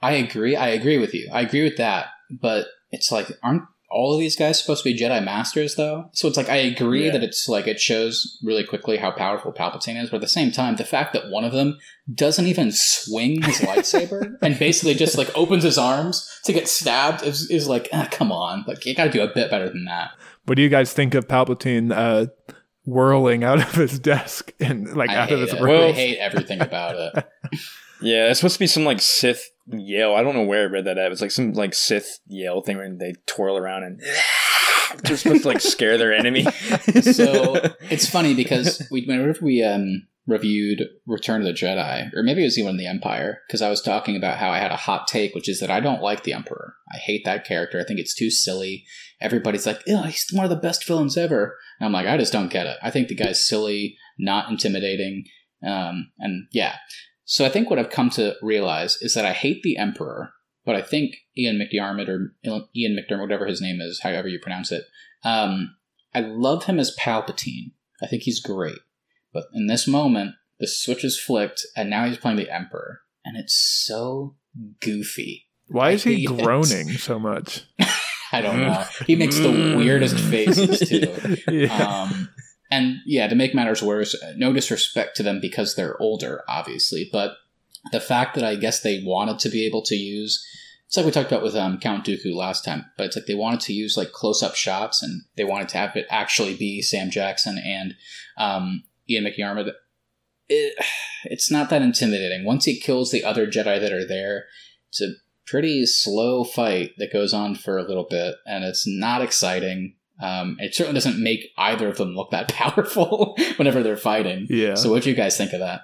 I agree. I agree with you. I agree with that. But it's like, aren't all of these guys supposed to be Jedi Masters, though? So it's like, I agree Yeah. that it's like, it shows really quickly how powerful Palpatine is. But at the same time, the fact that one of them doesn't even swing his lightsaber and basically just like opens his arms to get stabbed is, is like, ah, come on. Like, you gotta do a bit better than that. What do you guys think of Palpatine uh, whirling out of his desk and like I out of his it. robes? I hate everything about it. Yeah, it's supposed to be some like Sith yell. I don't know where I read that at. It's like some like Sith yell thing where they twirl around and they're supposed to like scare their enemy. so it's funny because we whenever we um reviewed Return of the Jedi, or maybe it was even the Empire, because I was talking about how I had a hot take, which is that I don't like the Emperor. I hate that character. I think it's too silly. Everybody's like, "Oh, he's one of the best villains ever," and I'm like, I just don't get it. I think the guy's silly, not intimidating, um, and yeah. So I think what I've come to realize is that I hate the Emperor, but I think Ian McDiarmid or Ian McDermott, whatever his name is, however you pronounce it, um, I love him as Palpatine. I think he's great. But in this moment, the switch is flipped, and now he's playing the Emperor. And it's so goofy. Why is he groaning so much? I don't know. He makes the weirdest faces, too. yeah. Um, and yeah, to make matters worse, no disrespect to them because they're older, obviously, but the fact that I guess they wanted to be able to use it's like we talked about with um, Count Dooku last time, but it's like they wanted to use like close up shots and they wanted to have it actually be Sam Jackson and um, Ian McDiarmid. It, it's not that intimidating. Once he kills the other Jedi that are there, it's a pretty slow fight that goes on for a little bit, and it's not exciting. Um, it certainly doesn't make either of them look that powerful whenever they're fighting. yeah. So, what do you guys think of that?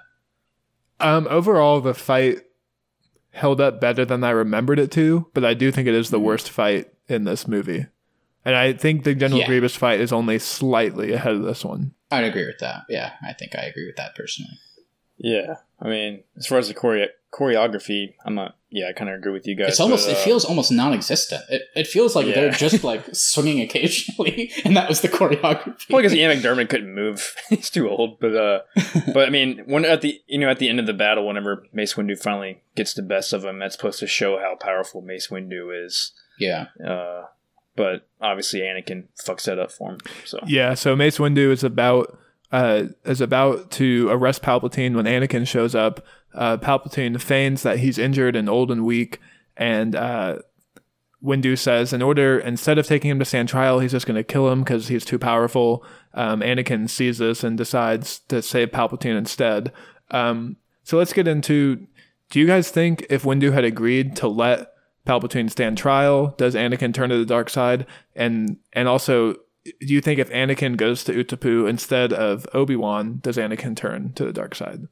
Um, overall, the fight held up better than I remembered it to, but I do think it is the worst fight in this movie. And I think the General Yeah. Grievous fight is only slightly ahead of this one. I'd agree with that. Yeah, I think I agree with that personally. Yeah, I mean, as far as the choreo- choreography, I'm not. Yeah, I kind of agree with you guys. It's almost but, it uh, feels almost non-existent. It, it feels like they're just like swinging occasionally, and that was the choreography. Well, because Ian McDermott couldn't move; he's too old. But uh, but I mean, when at the you know at the end of the battle, whenever Mace Windu finally gets the best of him, that's supposed to show how powerful Mace Windu is. yeah, Uh, but obviously Anakin fucks that up for him. So Yeah, so Mace Windu is about uh, is about to arrest Palpatine when Anakin shows up. Uh, Palpatine feigns that he's injured and old and weak, and uh, Windu says, in order instead of taking him to stand trial, he's just going to kill him because he's too powerful. Um, Anakin sees this and decides to save Palpatine instead. Um, so let's get into. Do you guys think if Windu had agreed to let Palpatine stand trial, does Anakin turn to the dark side? And and also, do you think if Anakin goes to Utapau instead of Obi Wan, does Anakin turn to the dark side?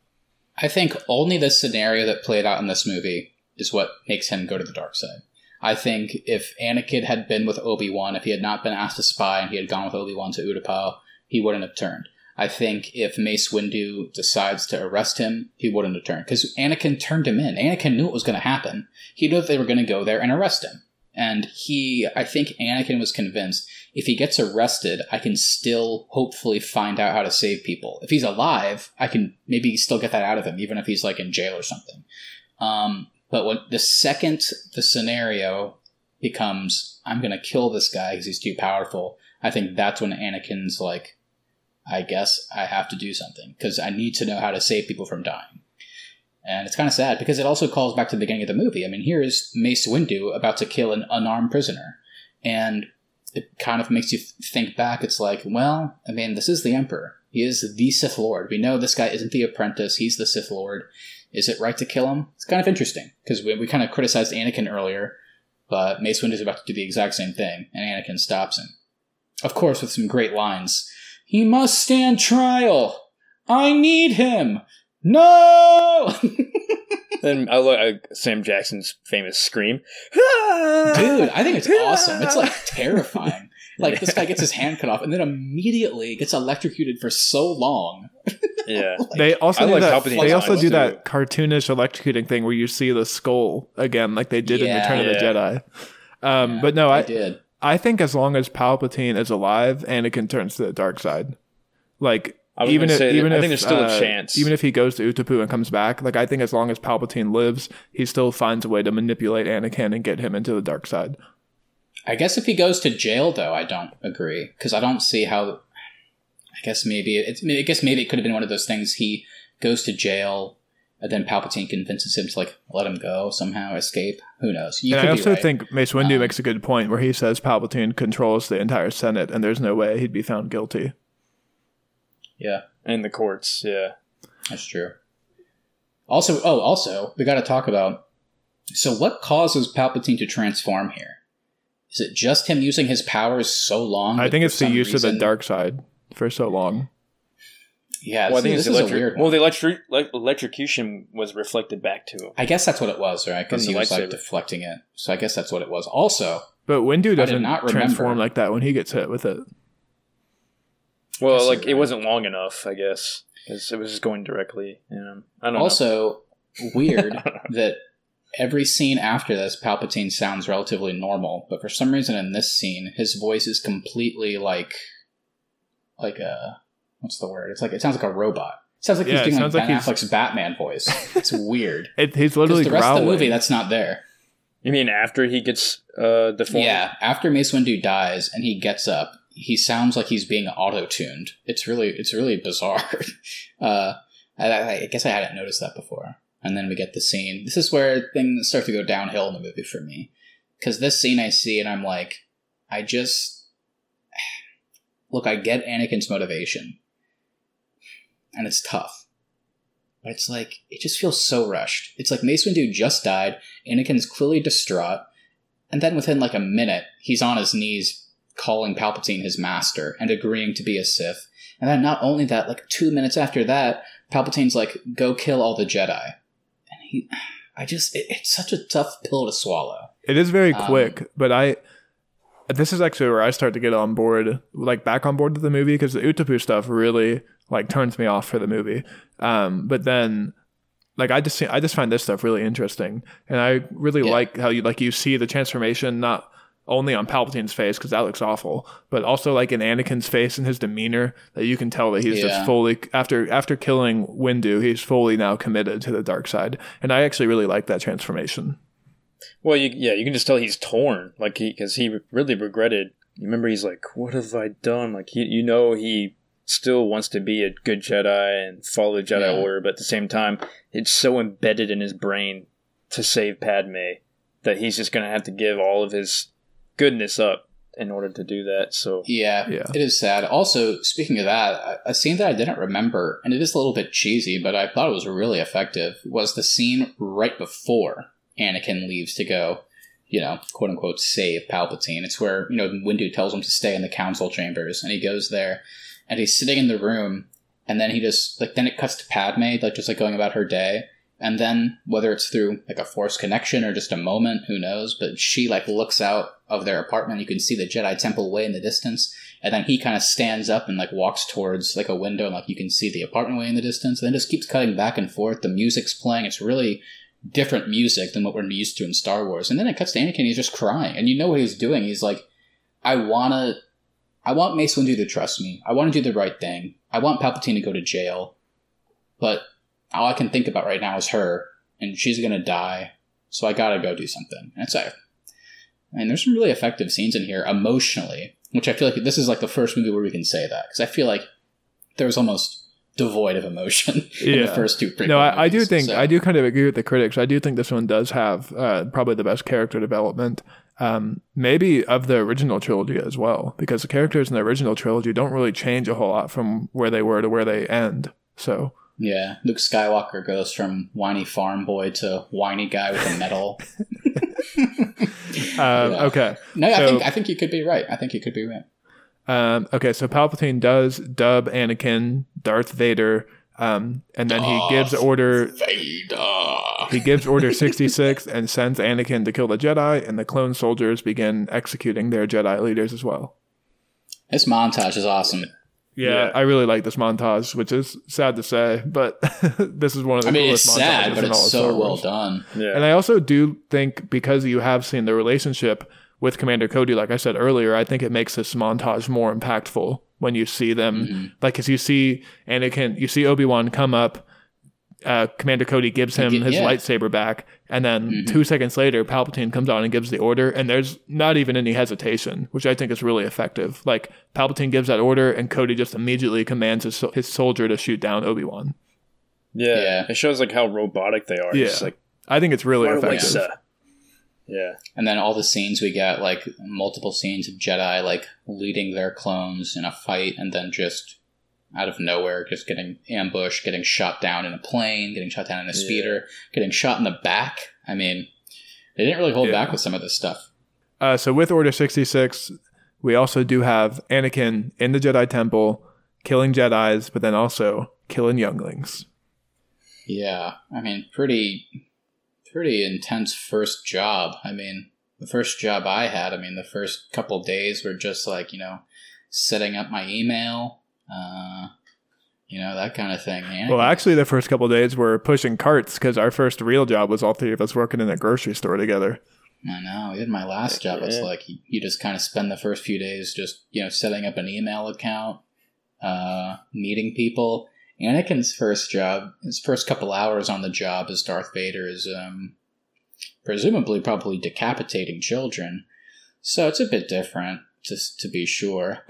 I think only the scenario that played out in this movie is what makes him go to the dark side. I think if Anakin had been with Obi Wan, if he had not been asked to spy and he had gone with Obi Wan to Utapau, he wouldn't have turned. I think if Mace Windu decides to arrest him, he wouldn't have turned because Anakin turned him in. Anakin knew what was going to happen. He knew that they were going to go there and arrest him. And he, I think Anakin was convinced if he gets arrested, I can still hopefully find out how to save people. If he's alive, I can maybe still get that out of him, even if he's like in jail or something. Um, but when the second the scenario becomes, I'm going to kill this guy because he's too powerful, I think that's when Anakin's like, I guess I have to do something because I need to know how to save people from dying. And it's kind of sad because it also calls back to the beginning of the movie. I mean, here is Mace Windu about to kill an unarmed prisoner. And it kind of makes you think back. It's like, well, I mean, this is the Emperor. He is the Sith Lord. We know this guy isn't the apprentice. He's the Sith Lord. Is it right to kill him? It's kind of interesting because we, we kind of criticized Anakin earlier, but Mace Windu is about to do the exact same thing, and Anakin stops him. Of course, with some great lines. He must stand trial. I need him. No! then I look at Sam Jackson's famous scream. Dude, I think it's awesome. It's like terrifying. Like this guy gets his hand cut off and then immediately gets electrocuted for so long. yeah. They also I do like that. Palpatine's They also do too. that cartoonish electrocuting thing where you see the skull again, like they did in Yeah. Return of the Jedi. Um, Yeah, but no, I I did. I think as long as Palpatine is alive, Anakin turns to the dark side. Like I was even if, say that- even I if think there's still a uh, chance. even if he goes to Utapau and comes back, like I think as long as Palpatine lives, he still finds a way to manipulate Anakin and get him into the dark side. I guess if he goes to jail, though, I don't agree because I don't see how. I guess maybe it's. I guess maybe it could have been one of those things. He goes to jail, and then Palpatine convinces him to like let him go somehow, escape. Who knows? You and could I also right. think Mace Windu Um, makes a good point where he says Palpatine controls the entire Senate, and there's no way he'd be found guilty. Yeah, In the courts, yeah. that's true. Also, oh, also, we got to talk about. So, what causes Palpatine to transform here? Is it just him using his powers so long? I think it's the some use of the dark side for so long. Yeah, well, I think is, it's this is a electric. weird well, the electric like, electrocution was reflected back to him. I guess that's what it was, right? Because he the was like deflecting it. So I guess that's what it was. Also, But Windu doesn't not remember. transform like that when he gets hit with it. Well, like you're it wasn't long enough, I guess, because it was just going directly. You know, I don't know. also weird that every scene after this, Palpatine sounds relatively normal, but for some reason in this scene, his voice is completely like, like a what's the word? It's like it sounds like a robot. It sounds like Yeah, he's doing like sounds like Ben he's- Affleck's Batman voice. It's weird. it he's literally the rest growling. of the movie, that's not there. You mean after he gets uh deformed? Yeah, after Mace Windu dies and he gets up, he sounds like he's being auto-tuned. It's really, it's really bizarre. uh, I, I guess I hadn't noticed that before. And then we get the scene. This is where things start to go downhill in the movie for me, because this scene I see and I'm like, I just look. I get Anakin's motivation, and it's tough. But it's like it just feels so rushed. It's like Mace Windu just died. Anakin's clearly distraught. And then within like a minute, he's on his knees calling Palpatine his master and agreeing to be a Sith. And then not only that, like two minutes after that, Palpatine's like, go kill all the Jedi. And he I just it, it's such a tough pill to swallow. It is very Um, quick, but I. This is actually where I start to get on board, like back on board with the movie, because the Utapau stuff really like turns me off for the movie. Um, but then, like I just I just find this stuff really interesting, and I really Yeah. like how you like you see the transformation not only on Palpatine's face because that looks awful, but also like in Anakin's face and his demeanor that you can tell that he's Yeah. just fully after after killing Windu, he's fully now committed to the dark side, and I actually really like that transformation. Well, you, yeah, you can just tell he's torn, like he because he really regretted. You remember, he's like, "What have I done?" Like he, you know, he still wants to be a good Jedi and follow the Jedi Yeah. Order, but at the same time, it's so embedded in his brain to save Padme that he's just gonna have to give all of his goodness up in order to do that. So Yeah, Yeah. it is sad. Also, speaking of that, a- a scene that I didn't remember, and it is a little bit cheesy, but I thought it was really effective, was the scene right before Anakin leaves to go, you know, quote unquote, save Palpatine. It's where, you know, Windu tells him to stay in the council chambers, and he goes there, and he's sitting in the room, and then he just, like, then it cuts to Padme, like, just like going about her day. And then, whether it's through like a force connection or just a moment, who knows? But she like looks out of their apartment. You can see the Jedi Temple way in the distance, and then he kind of stands up and like walks towards like a window, and like you can see the apartment way in the distance. And then just keeps cutting back and forth. The music's playing. It's really different music than what we're used to in Star Wars. And then it cuts to Anakin. He's just crying, and you know what he's doing. He's like, "I wanna, I want Mace Windu to trust me. I want to do the right thing. I want Palpatine to go to jail, but." All I can think about right now is her, and she's gonna die. So I gotta go do something. And like, I mean, there's some really effective scenes in here emotionally, which I feel like this is like the first movie where we can say that because I feel like there was almost devoid of emotion in the first two. No, I, I do think so- I do kind of agree with the critics. I do think this one does have uh, probably the best character development, um, maybe of the original trilogy as well, because the characters in the original trilogy don't really change a whole lot from where they were to where they end. So Yeah, Luke Skywalker goes from whiny farm boy to whiny guy with a medal. um, Yeah. okay, No, I think I think you could be right. I think you could be right. um, okay. So Palpatine does dub Anakin Darth Vader, um, and then he gives order Vader. He gives Order 66 and sends Anakin to kill the Jedi, and the clone soldiers begin executing their Jedi leaders as well. This montage is awesome. Yeah, Yeah. I really like this montage, which is sad to say, but this is one of the I mean, it's sad, but in all it's so well done. yeah, And I also do think because you have seen the relationship with Commander Cody, like I said earlier, I think it makes this montage more impactful when you see them. Mm-hmm. Like, as you see Anakin, you see Obi Wan come up. Uh, Commander Cody gives him Ge- his yeah. Mm-hmm. lightsaber back, and then two seconds later, Palpatine comes on and gives the order, and there's not even any hesitation, which I think is really effective. Like Palpatine gives that order, and Cody just immediately commands his, his soldier to shoot down Obi Wan. yeah, Yeah. It shows like how robotic they are. Yeah. It's like I think it's really "What do we effective. say?" Yeah, And then all the scenes we get, like multiple scenes of Jedi like leading their clones in a fight, and then just out of nowhere, just getting ambushed, getting shot down in a plane, getting shot down in a speeder, getting shot in the back. I mean, they didn't really hold Yeah. back with some of this stuff. Uh, so with Order 66, we also do have Anakin in the Jedi Temple killing Jedi's, but then also killing younglings. Yeah, I mean, pretty, pretty intense first job. I mean, the first job I had, I mean, the first couple days were just like you know, setting up my email, uh, you know, that kind of thing. Anakin Well, actually, the first couple days were pushing carts because our first real job was all three of us working in a grocery store together. I know. Even my last job, it's like you, you just kind of spend the first few days just you know setting up an email account, uh, meeting people. Anakin's first job, his first couple hours on the job as Darth Vader is um, presumably probably decapitating children. So it's a bit different, just to be sure.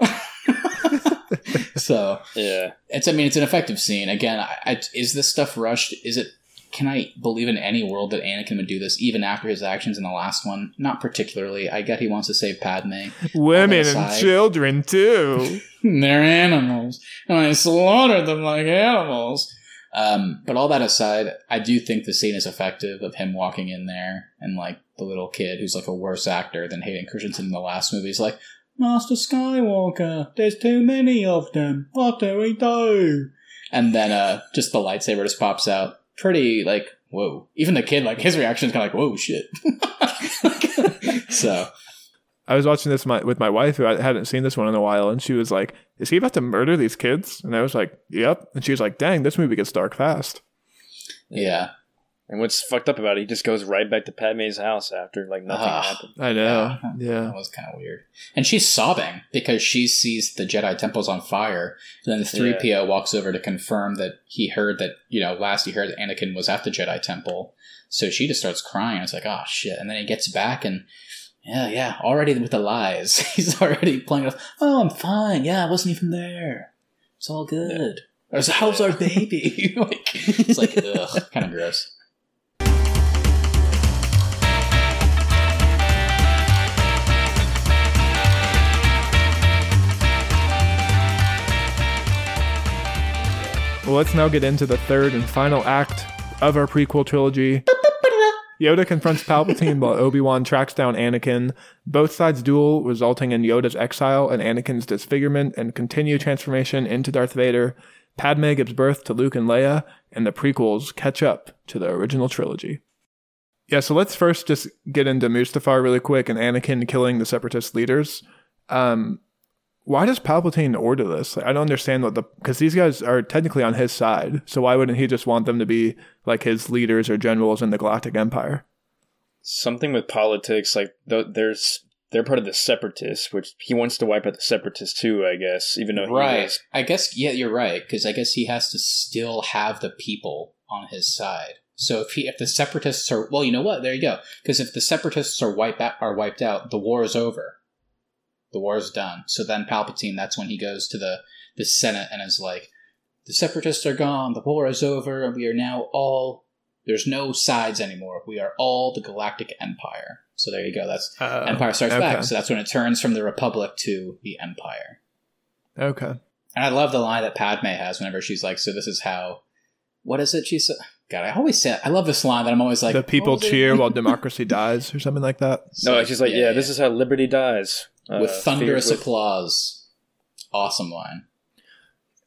so yeah. it's I mean it's an effective scene. Again, I, I, is this stuff rushed? Is it? Can I believe in any world that Anakin would do this even after his actions in the last one? Not particularly. I get he wants to save Padme. Women and children, too. They're animals, and I slaughtered them like animals. Um, but all that aside, I do think the scene is effective of him walking in there and like the little kid who's like a worse actor than Hayden Christensen in the last movie is like, Master Skywalker, there's too many of them. What do we do? And then uh, just the lightsaber just pops out. Pretty like whoa. Even the kid, like his reaction is kind of like, whoa, shit. so I was watching this my, with my wife, who I hadn't seen this one in a while, and she was like, "Is he about to murder these kids?" And I was like, "Yep." And she was like, "Dang, this movie gets dark fast." yeah, And what's fucked up about it, he just goes right back to Padme's house after like nothing Ah. happened. I know. Yeah. Yeah. that was kind of weird. And she's sobbing because she sees the Jedi temples on fire. And then the three PO walks over to confirm that he heard that you know last he heard that Anakin was at the Jedi temple. So she just starts crying. It's like, oh shit! And then he gets back and. Yeah, yeah. Already with the lies, he's already playing off. Oh, I'm fine. Yeah, I wasn't even there. It's all good. Or so how's our baby? like, it's like, ugh, kind of gross. Well, let's now get into the third and final act of our prequel trilogy. Yoda confronts Palpatine while Obi Wan tracks down Anakin. Both sides duel, resulting in Yoda's exile and Anakin's disfigurement and continued transformation into Darth Vader. Padme gives birth to Luke and Leia, and the prequels catch up to the original trilogy. Yeah, so let's first just get into Mustafar really quick and Anakin killing the Separatist leaders. Um, why does Palpatine order this? Like, I don't understand what the because these guys are technically on his side. So why wouldn't he just want them to be like his leaders or generals in the Galactic Empire? Something with politics, like th- there's they're part of the separatists, which he wants to wipe out the separatists too. I guess, even though he right was i guess yeah you're right because i guess he has to still have the people on his side so if he if the separatists are well you know what there you go because if the separatists are wiped out are wiped out the war is over the war is done so then palpatine that's when he goes to the the senate and is like the separatists are gone the war is over and we are now all there's no sides anymore we are all the galactic empire so there you go that's Uh, empire strikes okay. back so that's when it turns from the republic to the empire Okay. and I love the line that Padme has whenever she's like, "So this is how." What is it? She said, "God, I always say I love this line that I'm always like." the people what was it? cheer while democracy dies, or something like that. no, it's just like yeah, this is how liberty dies with Uh, thunderous with- applause. Awesome line.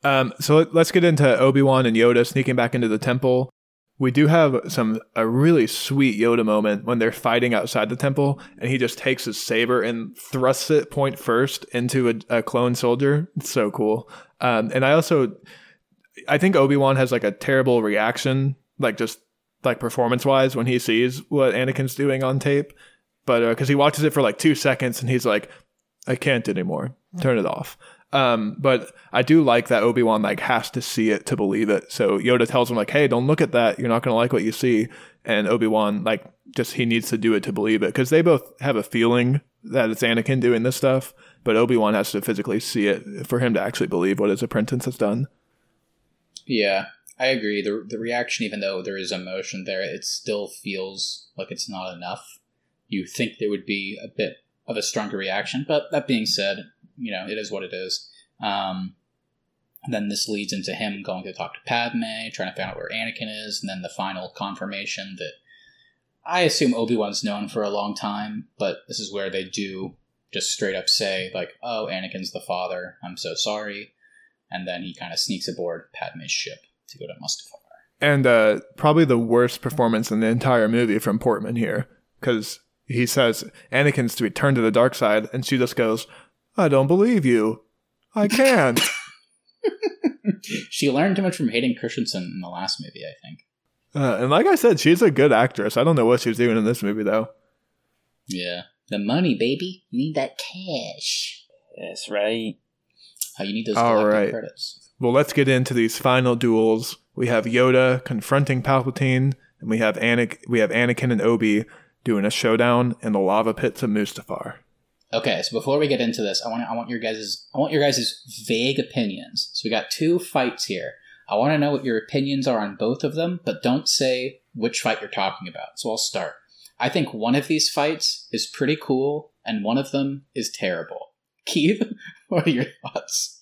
Um, so let- let's get into Obi Wan and Yoda sneaking back into the temple. We do have some a really sweet Yoda moment when they're fighting outside the temple, and he just takes his saber and thrusts it point first into a, a clone soldier. It's so cool. Um, and I also, I think Obi Wan has like a terrible reaction, like just like performance wise, when he sees what Anakin's doing on tape. But because he watches it for like two seconds and he's like, I can't anymore. Turn it off. Um, but I do like that Obi Wan like has to see it to believe it. So Yoda tells him like, "Hey, don't look at that. You're not gonna like what you see." And Obi Wan like just he needs to do it to believe it because they both have a feeling that it's Anakin doing this stuff, but Obi Wan has to physically see it for him to actually believe what his apprentice has done. Yeah, I agree. The the reaction, even though there is emotion there, it still feels like it's not enough. You think there would be a bit of a stronger reaction, but that being said, you know it is what it is. Um, then this leads into him going to talk to Padme, trying to find out where Anakin is, and then the final confirmation that I assume Obi Wan's known for a long time, but this is where they do just straight up say like, "Oh, Anakin's the father. I'm so sorry." And then he kind of sneaks aboard Padme's ship to go to Mustafar. And uh, probably the worst performance in the entire movie from Portman here because he says Anakin's to return to the dark side, and she just goes, "I don't believe you. I can't." she learned too much from Hayden Christensen in the last movie, I think. Uh, and like I said, she's a good actress. I don't know what she's doing in this movie though. Yeah. The money, baby. You need that cash. That's right. How you need those All galactic right. credits. Well, let's get into these final duels. We have Yoda confronting Palpatine, and we have Anakin. We have Anakin and Obi doing a showdown in the lava pits of Mustafar. Okay, so before we get into this, I want I want your guys' I want your guys' vague opinions. So we got two fights here. I want to know what your opinions are on both of them, but don't say which fight you're talking about. So I'll start. I think one of these fights is pretty cool, and one of them is terrible. Keith, what are your thoughts?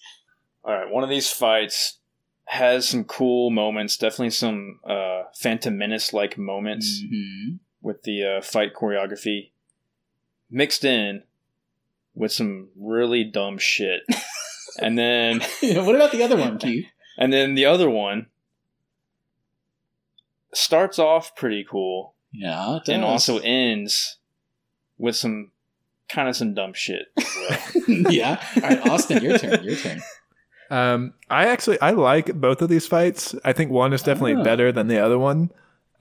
All right, one of these fights has some cool moments. Definitely some uh, Phantom Menace like moments hmm with the uh, fight choreography mixed in with some really dumb shit. and then what about the other one, Keith? and then the other one starts off pretty cool Yeah, it and also ends with some kind of some dumb shit. yeah. All right, Austin, your turn. Your turn. Um, I actually I like both of these fights. I think one is definitely Oh. better than the other one.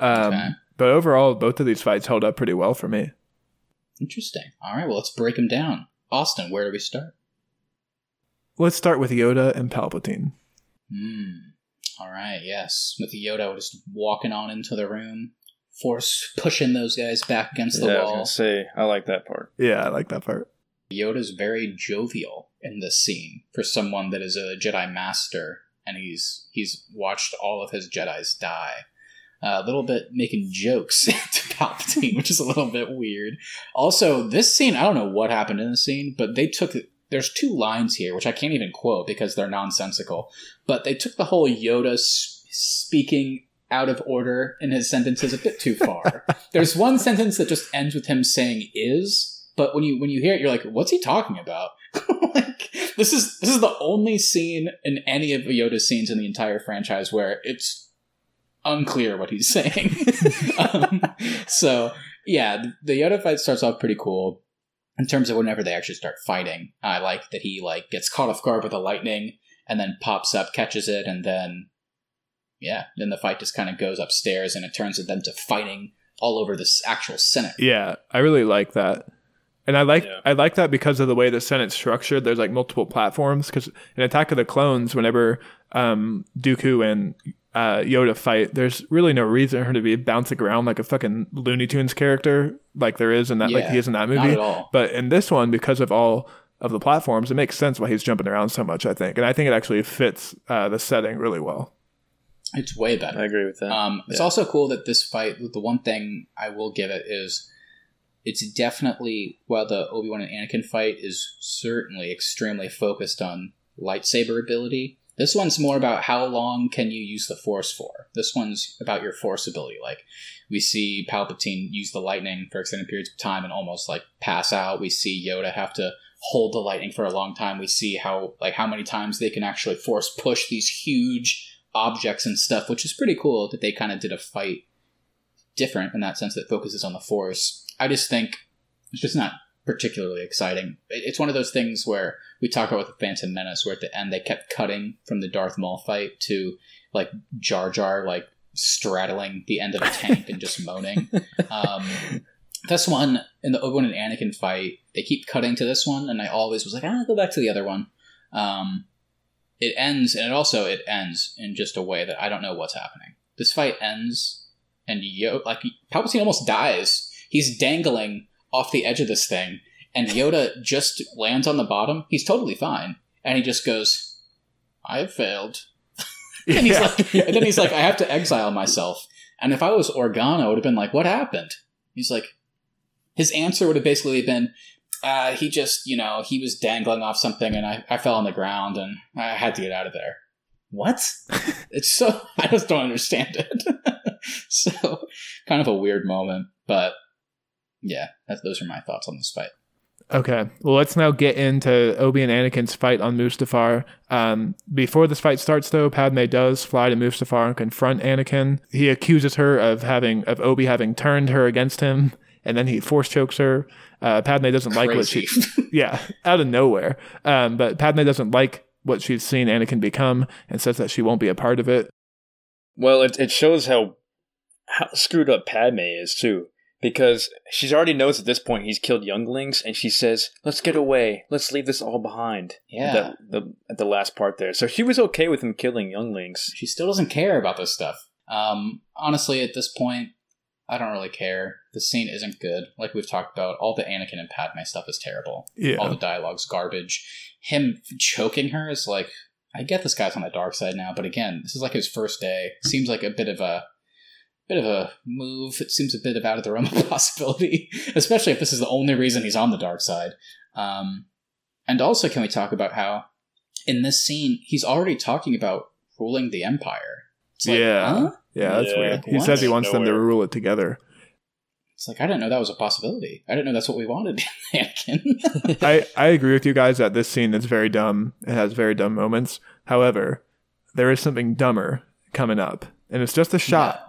Um, Okay. But overall, both of these fights held up pretty well for me. Interesting. All right, well, let's break them down. Austin, where do we start? Let's start with Yoda and Palpatine. Hmm. All right, yes. With Yoda just walking on into the room, force pushing those guys back against the yeah, I was wall. gonna say I like that part. Yeah, I like that part. Yoda's very jovial in this scene for someone that is a Jedi master, and he's he's watched all of his Jedi's die. A little bit making jokes to Palpatine, which is a little bit weird. Also, this scene, I don't know what happened in the scene, but they took there's two lines here which I can't even quote because they're nonsensical. But they took the whole Yoda speaking out of order in his sentences a bit too far. there's one sentence that just ends with him saying "is," but when you when you hear it, you're like, "What's he talking about?" like this is this is the only scene in any of Yoda's scenes in the entire franchise where it's unclear what he's saying. um, so yeah, the- the Yoda fight starts off pretty cool. In terms of whenever they actually start fighting, I like that he like gets caught off guard with the lightning and then pops up, catches it, and then yeah, then the fight just kind of goes upstairs and it turns them to fighting all over this actual Senate. Yeah, I really like that. And I like Yeah. I like that because of the way the Senate's structured. There's like multiple platforms because in Attack of the Clones, whenever um, Dooku and uh, Yoda fight, there's really no reason for her to be bouncing around like a fucking Looney Tunes character like there is in that like he is in that Not movie. at all. But in this one, because of all of the platforms, it makes sense why he's jumping around so much. I think, and I think it actually fits uh, the setting really well. It's way better. I agree with that. Um, it's Yeah. also cool that this fight. The one thing I will give it is, it's definitely while the Obi Wan and Anakin fight is certainly extremely focused on lightsaber ability. This one's more about how long can you use the Force for. This one's about your Force ability. Like we see Palpatine use the lightning for extended periods of time and almost like pass out. We see Yoda have to hold the lightning for a long time. We see how like how many times they can actually force push these huge objects and stuff, which is pretty cool that they kind of did a fight different in that sense that focuses on the force. I just think it's just not particularly exciting. It's one of those things where we talk about the Phantom Menace, where at the end they kept cutting from the Darth Maul fight to like Jar Jar like straddling the end of a tank and just moaning. Um, this one in the Obi Wan and Anakin fight, they keep cutting to this one, and I always was like, ah, go back to the other one. Um, it ends, and it also it ends in just a way that I don't know what's happening. This fight ends, and Yo like Palpatine almost dies. He's dangling off the edge of this thing, and Yoda just lands on the bottom. He's totally fine, and he just goes, "I have failed." and he's like, and then he's like, "I have to exile myself." And if I was Organa, I would have been like, "What happened?" He's like, his answer would have basically been, uh, "He just, you know, he was dangling off something, and I, I fell on the ground, and I had to get out of there." What? it's so I just don't understand it. so kind of a weird moment, but yeah, those are my thoughts on this fight. Okay, well, let's now get into Obi and Anakin's fight on Mustafar. Um, before this fight starts, though, Padme does fly to Mustafar and confront Anakin. He accuses her of having of Obi having turned her against him, and then he force chokes her. Uh, Padme doesn't like what she, yeah, out of nowhere. Um, but Padme doesn't like what she's seen Anakin become, and says that she won't be a part of it. Well, it it shows how how screwed up Padme is too, because she's already knows at this point he's killed younglings, and she says, "Let's get away. Let's leave this all behind." Yeah. That, the at the last part there, so she was okay with him killing younglings. she still doesn't care about this stuff. Um, honestly, at this point, I don't really care. The scene isn't good. Like we've talked about, all the Anakin and Padme stuff is terrible. Yeah, All the dialogue's garbage. Him choking her is like, I get this guy's on the dark side now, but again, this is like his first day. Seems like a bit of a bit of a move. It seems a bit of out of the realm of possibility, especially if this is the only reason he's on the dark side. Um, and also, can we talk about how in this scene he's already talking about ruling the empire? It's like, Yeah. huh? yeah, that's Yeah, weird. He what? says he wants them to rule it together. It's like I didn't know that was a possibility. I didn't know that's what we wanted, Anakin. I, I agree with you guys that this scene is very dumb. It has very dumb moments. However, there is something dumber coming up, and it's just a shot.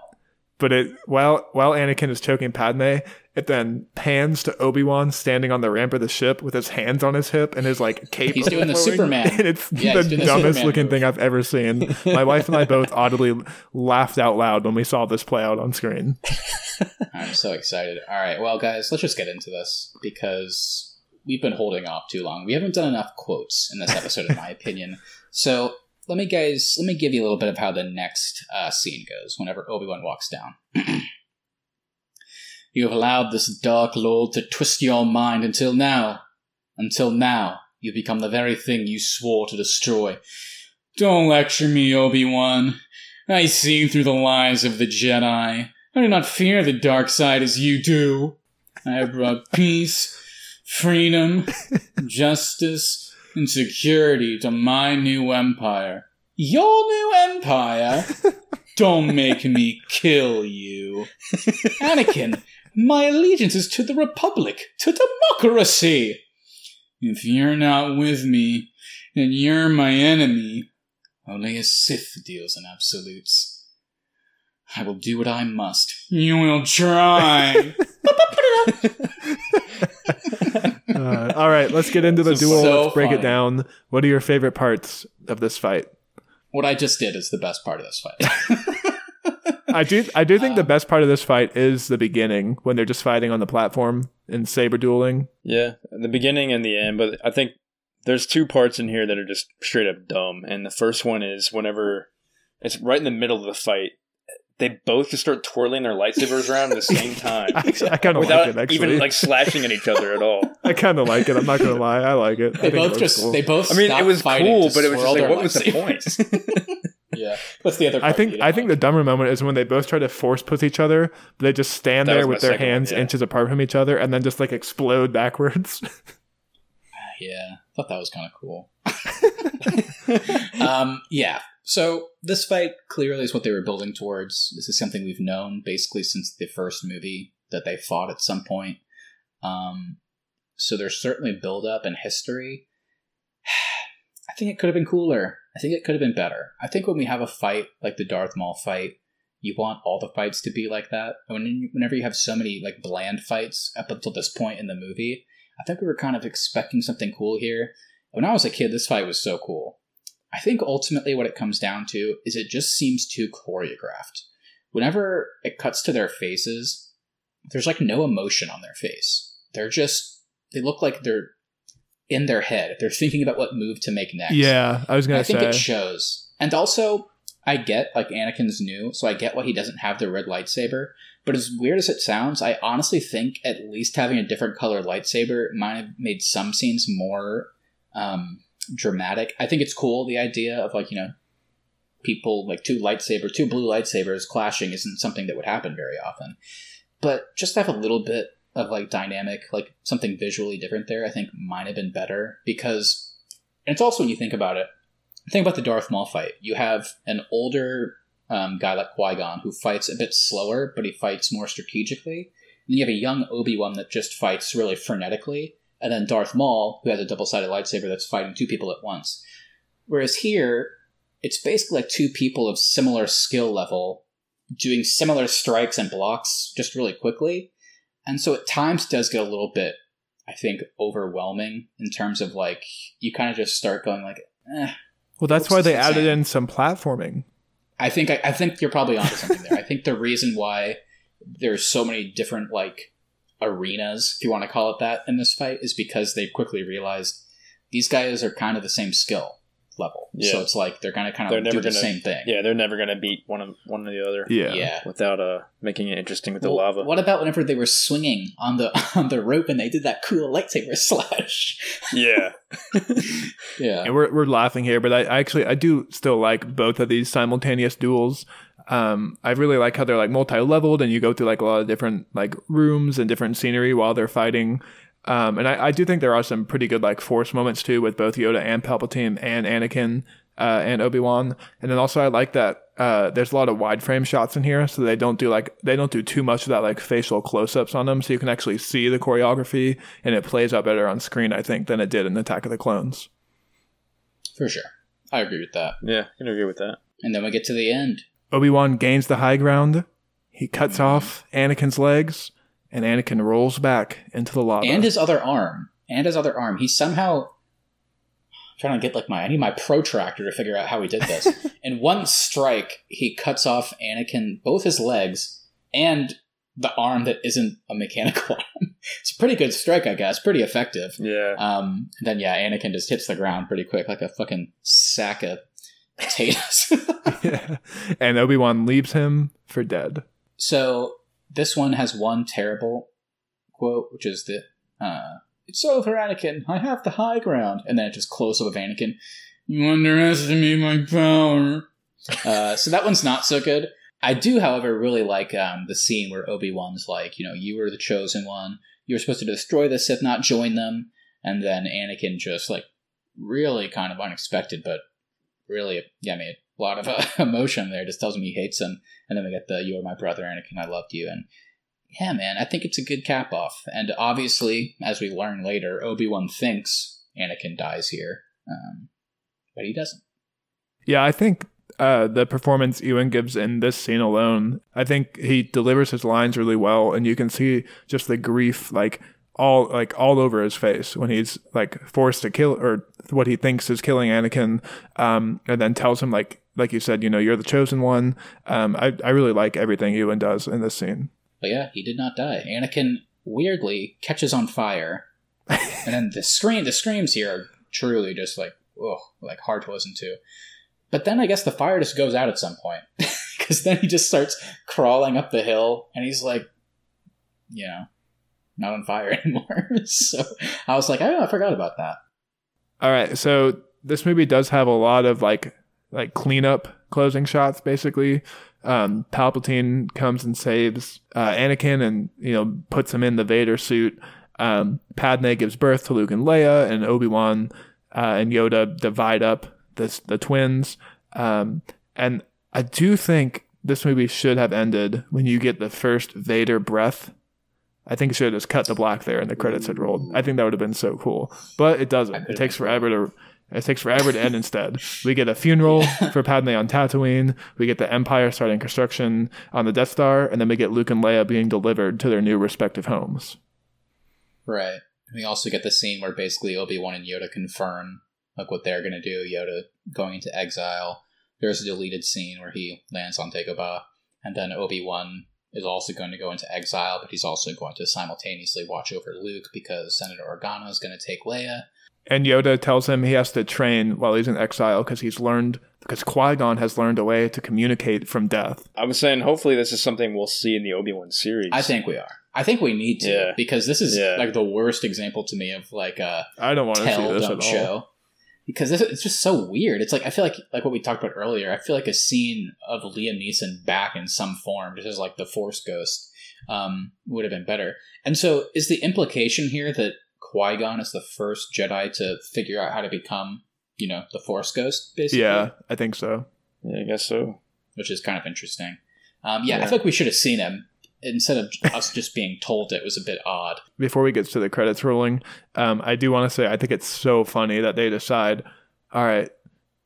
But it while while Anakin is choking Padme, it then pans to Obi Wan standing on the ramp of the ship with his hands on his hip and his like cape. He's doing the. Superman. And it's Yeah, the doing the dumbest looking thing I've ever seen. My wife and I both audibly laughed out loud when we saw this play out on screen. I'm so excited. All right, well, guys, let's just get into this because we've been holding off too long. We haven't done enough quotes in this episode, in my opinion. So let me, guys, let me give you a little bit of how the next uh, scene goes. Whenever Obi Wan walks down, you have allowed this dark lord to twist your mind until now. Until now, you've become the very thing you swore to destroy. Don't lecture me, Obi Wan. I see through the lies of the Jedi. I do not fear the dark side as you do. I have brought peace, freedom, justice, and security to my new empire. Your new empire? Don't make me kill you. Anakin, my allegiance is to the Republic, to democracy. If you're not with me, then you're my enemy. Only a Sith deals in absolutes. I will do what I must. You will try. Uh, all right, let's get into the duel. so let's break funny. it down. What are your favorite parts of this fight? what I just did is the best part of this fight. I do I do Uh, think the best part of this fight is the beginning when they're just fighting on the platform and saber dueling. Yeah, the beginning and the end, but I think there's two parts in here that are just straight up dumb. And the first one is whenever it's right in the middle of the fight, they both just start twirling their lightsabers around at the same time I, I kind of without like it actually. even like slashing at each other at all. I kind of like it. I'm not gonna lie. I like it. they I think it both just cool. they both. I mean, it was cool, but it was just like, what was the point? yeah, what's the other? I think I didn't think the like? dumber moment is when they both try to force push each other, but they just stand That there with their second one, hands yeah. inches apart from each other and then just like explode backwards. Yeah, thought that was kind of cool. um, yeah. So this fight clearly is what they were building towards. This is something we've known basically since the first movie that they fought at some point. Um, so there's certainly build up and history. I think it could have been cooler. I think it could have been better. I think when we have a fight like the Darth Maul fight, you want all the fights to be like that. When whenever you have so many like bland fights up until this point in the movie, I think we were kind of expecting something cool here. When I was a kid, this fight was so cool. I think ultimately what it comes down to is it just seems too choreographed. Whenever it cuts to their faces, there's like no emotion on their face. They're just, they look like they're in their head. They're thinking about what move to make next. yeah, I was gonna I think it shows. And also, I get like Anakin's new, so I get why he doesn't have the red lightsaber. But as weird as it sounds, I honestly think at least having a different color lightsaber might have made some scenes more um, dramatic. I think it's cool the idea of like you know people like two lightsaber, two blue lightsabers clashing isn't something that would happen very often. But just have a little bit of like dynamic, like something visually different there, I think might have been better because. And it's also when you think about it, think about the Darth Maul fight. You have an older um, guy like Qui Gon who fights a bit slower, but he fights more strategically. And you have a young Obi Wan that just fights really frenetically, and then Darth Maul who has a double sided lightsaber that's fighting two people at once. Whereas here, it's basically like two people of similar skill level doing similar strikes and blocks just really quickly. And so at times does get a little bit, I think, overwhelming in terms of like you kind of just start going like, eh, well, that's why they the added in some platforming. I think I, I think you're probably onto something there. I think the reason why there's so many different like arenas, if you want to call it that, in this fight is because they quickly realized these guys are kind of the same skill level. Yeah. So it's like they're gonna kind They're of never do the gonna- same thing. Yeah, they're never gonna beat one of one or the other Yeah. Yeah. without uh making it interesting with the Well, lava. What about whenever they were swinging on the on the rope and they did that cool lightsaber slash? Yeah, yeah. And we're we're laughing here, but I, I actually I do still like both of these simultaneous duels. Um, I really like how they're like multi-leveled, and you go through like a lot of different like rooms and different scenery while they're fighting. Um, and I, I do think there are some pretty good like force moments too with both Yoda and Palpatine and Anakin uh, and Obi Wan. And then also I like that uh, there's a lot of wide frame shots in here, so they don't do like they don't do too much of that like facial close-ups on them, so you can actually see the choreography, and it plays out better on screen, I think, than it did in Attack of the Clones. For sure. I agree with that. yeah, I can agree with that. And then we get to the end. Obi Wan gains the high ground. he cuts off Anakin's legs, and Anakin rolls back into the lava. and his other arm, and his other arm. He somehow I'm trying to get like my I need my protractor to figure out how he did this. In one strike, he cuts off Anakin both his legs and the arm that isn't a mechanical arm. It's a pretty good strike, I guess. Pretty effective. Yeah. Um, and then yeah, Anakin just hits the ground pretty quick, like a fucking sack of potatoes. Yeah. and Obi Wan leaves him for dead. so this one has one terrible quote, which is the uh, "It's over, Anakin. I have the high ground," and then it just close up of Anakin. You underestimate my power. Uh, so that one's not so good. I do, however, really like um, the scene where Obi Wan's like, you know, you were the chosen one. You were supposed to destroy the Sith, not join them. And then Anakin just like really kind of unexpected, but really, yeah, I mean, a lot of uh, emotion there. Just tells him he hates him, and then we get the "You are my brother, Anakin. I loved you." And yeah, man, I think it's a good cap off. And obviously, as we learn later, Obi Wan thinks Anakin dies here, um, but he doesn't. Yeah, I think uh, the performance Ewan gives in this scene alone, I think he delivers his lines really well, and you can see just the grief like all like all over his face when he's like forced to kill or what he thinks is killing Anakin, um, and then tells him like like you said, you know, you're the chosen one. Um, I I really like everything Ewan does in this scene. But yeah, he did not die. Anakin weirdly catches on fire, and then the scream the screams here are truly just like oh, like hard to listen to. But then I guess the fire just goes out at some point because then he just starts crawling up the hill, and he's like, you know, not on fire anymore. so I was like, oh, I forgot about that. All right, so this movie does have a lot of like like cleanup closing shots. Basically, um, Palpatine comes and saves uh, Anakin, and you know puts him in the Vader suit. Um, Padme gives birth to Luke and Leia, and Obi Wan uh, and Yoda divide up the the twins. Um, and I do think this movie should have ended when you get the first Vader breath. I think it should have just cut the black there and the credits had rolled. I think that would have been so cool, but it doesn't. It takes forever to. It takes forever to end. Instead, we get a funeral for Padme on Tatooine. We get the Empire starting construction on the Death Star, and then we get Luke and Leia being delivered to their new respective homes. Right. We also get the scene where basically Obi Wan and Yoda confirm like what they're gonna do. Yoda going into exile. There's a deleted scene where he lands on Dagobah, and then Obi Wan is also going to go into exile, but he's also going to simultaneously watch over Luke because Senator Organa is going to take Leia. And Yoda tells him he has to train while he's in exile because he's learned because Qui Gon has learned a way to communicate from death. I was saying, hopefully, this is something we'll see in the Obi Wan series. I think we are. I think we need to Yeah. because this is Yeah. like the worst example to me of like a I don't want to see this at all. show because it's just so weird. It's like I feel like like what we talked about earlier. I feel like a scene of Liam Neeson back in some form, just as like the Force Ghost, um, would have been better. And so, is the implication here that Qui Gon is the first Jedi to figure out how to become, you know, the Force Ghost, basically? Yeah, I think so. Yeah, I guess so. which is kind of interesting. Um, yeah, I Yeah. feel like we should have seen him instead of us just being told it was a bit odd. Before we get to the credits rolling, um, I do want to say I think it's so funny that they decide, all right,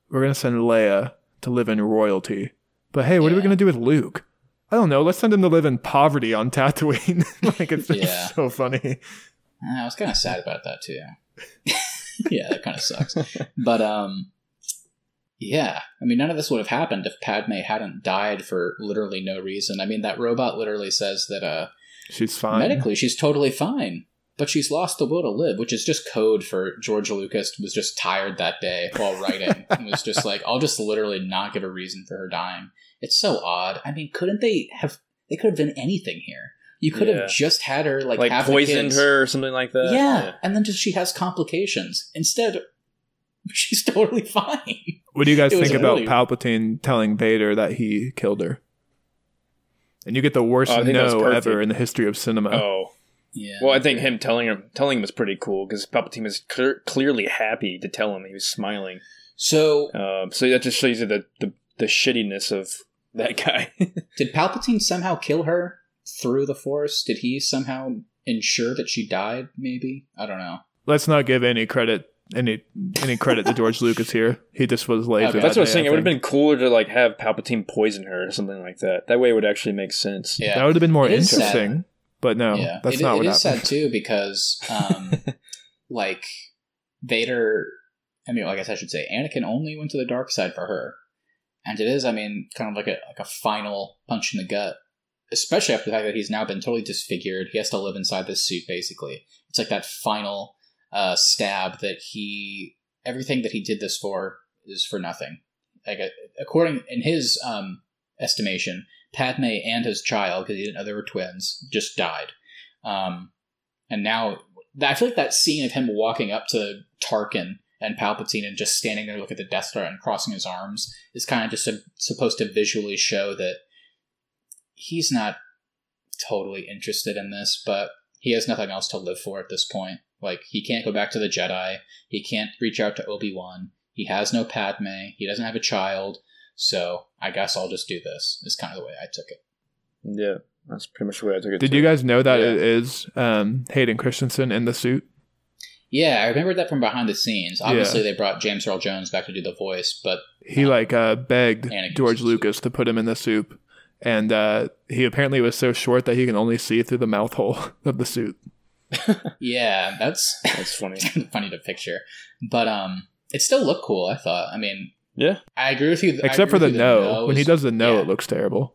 we're gonna send Leia to live in royalty, but hey, what are we gonna do with Luke? I don't know. Let's send him to live in poverty on Tatooine. like it's just Yeah. so funny. I was kind of sad about that too. yeah, that kind of sucks. But um, yeah, I mean, none of this would have happened if Padme hadn't died for literally no reason. I mean, that robot literally says that uh, She's fine. medically she's totally fine, but she's lost the will to live, which is just code for George Lucas was just tired that day while writing and was just like, I'll just literally not give a reason for her dying. It's so odd. I mean, couldn't they have? They could have done anything here. You could Yeah. have just had her like, Like, have the poisoned kids. her or something like that. Yeah. and then just she has complications. Instead, she's totally fine. What do you guys It think about really- Palpatine telling Vader that he killed her? And you get the worst Oh, I think that's no ever in the history of cinema. Oh. Yeah. Well, I think him telling him telling him was pretty cool because Palpatine was clear, clearly happy to tell him. He was smiling. So, Um, so that just shows you the, the the shittiness of that guy. did Palpatine somehow kill her through the Force? Did he somehow ensure that she died? Maybe I don't know. Let's not give any credit any any credit to George Lucas here. He just was lazy. Okay. that That's what I was day, saying. It would have been cooler to like have Palpatine poison her or something like that. That way, it would actually make sense. Yeah, That would have been more It is sad. interesting. But no, yeah, that's It- not it what is happened. It is sad too because, um, like Vader. I mean, I guess I should say Anakin only went to the dark side for her, and it is, I mean, kind of like a like a final punch in the gut. Especially after the fact that he's now been totally disfigured. He has to live inside this suit. Basically, it's like that final uh, stab that he everything that he did this for is for nothing. Like uh, according in his um, estimation, Padme and his child, because he didn't know they were twins, just died. Um, and now I feel like that scene of him walking up to Tarkin and Palpatine and just standing there looking at the Death Star and crossing his arms is kind of just a, supposed to visually show that he's not totally interested in this, but he has nothing else to live for at this point. Like he can't go back to the Jedi. He can't reach out to Obi Wan. He has no Padme. He doesn't have a child. So I guess I'll just do this. Is kind of the way I took it. Yeah, that's pretty much the way I took it. Did too. you guys know that Yeah. it is um, Hayden Christensen in the suit? Yeah, I remember that from behind the scenes. Obviously, they brought James Earl Jones back to do the voice, but He like uh, begged Anakin George Lucas to put him in the soup, and uh, he apparently was so short that he can only see through the mouth hole of the suit. yeah, that's That's funny. funny to picture. But um, it still looked cool. I thought. I mean, Yeah, I agree with you. Except for the with you, no. When he does the no, yeah. it looks terrible.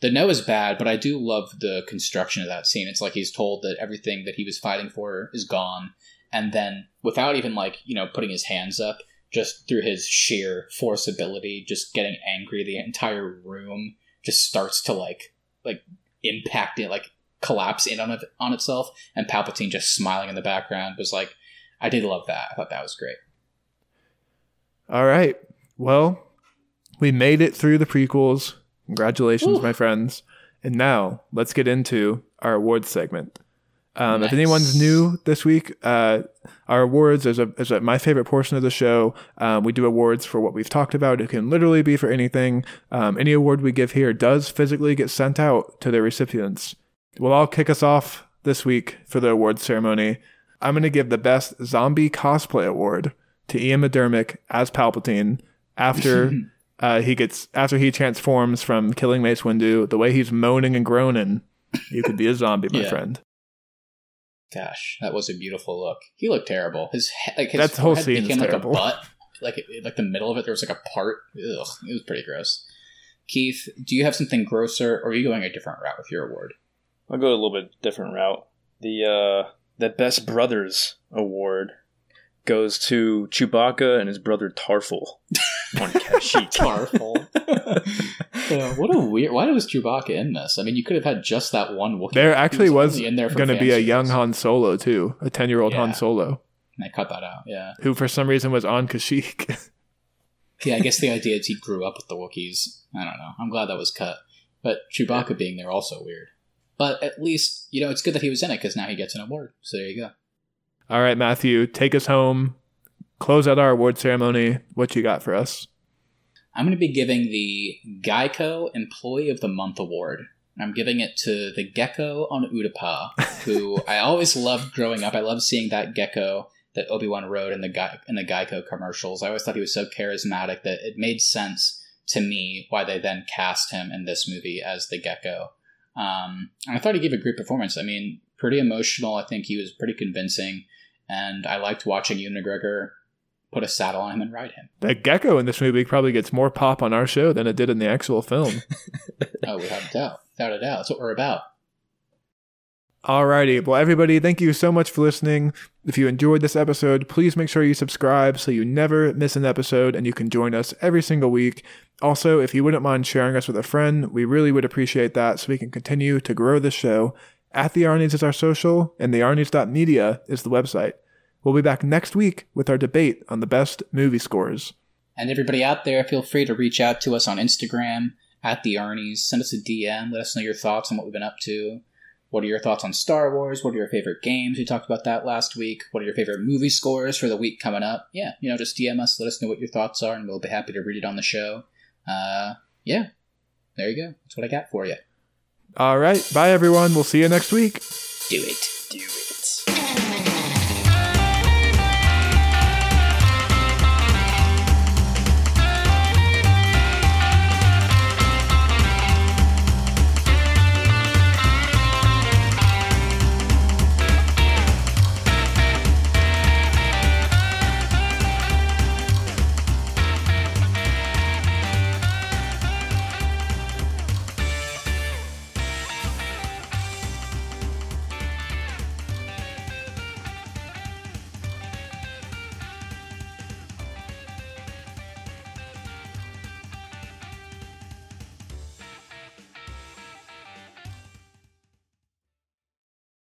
the no is bad, but I do love the construction of that scene. It's like he's told that everything that he was fighting for is gone, and then without even like you know putting his hands up, just through his sheer force ability, just getting angry, the entire room just starts to like like impact it, like collapse in on it on itself, and Palpatine just smiling in the background was like, I did love that. I thought that was great. All right. Well, we made it through the prequels. Congratulations, Woo. my friends. And now let's get into our awards segment. Um, If anyone's new this week, uh, our awards is a, is a, my favorite portion of the show. Um, we do awards for what we've talked about. It can literally be for anything. Um, any award we give here does physically get sent out to the recipients. Well, I'll kick us off this week for the awards ceremony. I'm going to give the best zombie cosplay award to Ian McDiarmid as Palpatine after uh, he gets after he transforms from killing Mace Windu. The way he's moaning and groaning, you could be a zombie, my Yeah. friend. Gosh, that was a beautiful look. He looked terrible. His he- like his That whole forehead scene is became like terrible. a butt. Like it, like the middle of it, there was like a part. Ugh, it was pretty gross. Keith, do you have something grosser, or are you going a different route with your award? I'll go a little bit different route. The uh, the Best Brothers award goes to Chewbacca and his brother Tarfful on Kashyyyk. Tarfful. Uh, what a weird. Why was Chewbacca in this? I mean, you could have had just that one Wookiee. There actually was, only in there going to be a young Han Solo too, a ten year old Han Yeah. Solo And they cut that out. Yeah. who for some reason was on Kashyyyk. Yeah, I guess the idea is he grew up with the Wookiees. I don't know. I'm glad that was cut. But Chewbacca being there also weird. But at least, you know, it's good that he was in it because now he gets an award. So there you go. All right, Matthew, take us home. Close out our award ceremony. What you got for us? I'm going to be giving the Geico Employee of the Month award. I'm giving it to the gecko on Utapau, who I always loved growing up. I loved seeing that gecko that Obi Wan rode in the Gai- in the Geico commercials. I always thought he was so charismatic that it made sense to me why they then cast him in this movie as the gecko. Um, and I thought he gave a great performance. I mean, pretty emotional. I think he was pretty convincing, and I liked watching Ewan McGregor put a saddle on him and ride him. That gecko in this movie probably gets more pop on our show than it did in the actual film. Oh, without a doubt. Without a doubt. That's what we're about. Alrighty, well, everybody, thank you so much for listening. If you enjoyed this episode, please make sure you subscribe so you never miss an episode and you can join us every single week. Also, if you wouldn't mind sharing us with a friend, we really would appreciate that so we can continue to grow the show. At the Arnies is our social, and the Arnies.media is the website. We'll be back next week with our debate on the best movie scores. And everybody out there, feel free to reach out to us on Instagram at the Arnies. Send us a DM. Let us know your thoughts on what we've been up to. What are your thoughts on Star Wars? What are your favorite games? We talked about that last week. What are your favorite movie scores for the week coming up? Yeah, you know, just DM us. Let us know what your thoughts are, and we'll be happy to read it on the show. Uh, yeah, there you go. That's what I got for you. All right, bye everyone. We'll see you next week. Do it. Do it.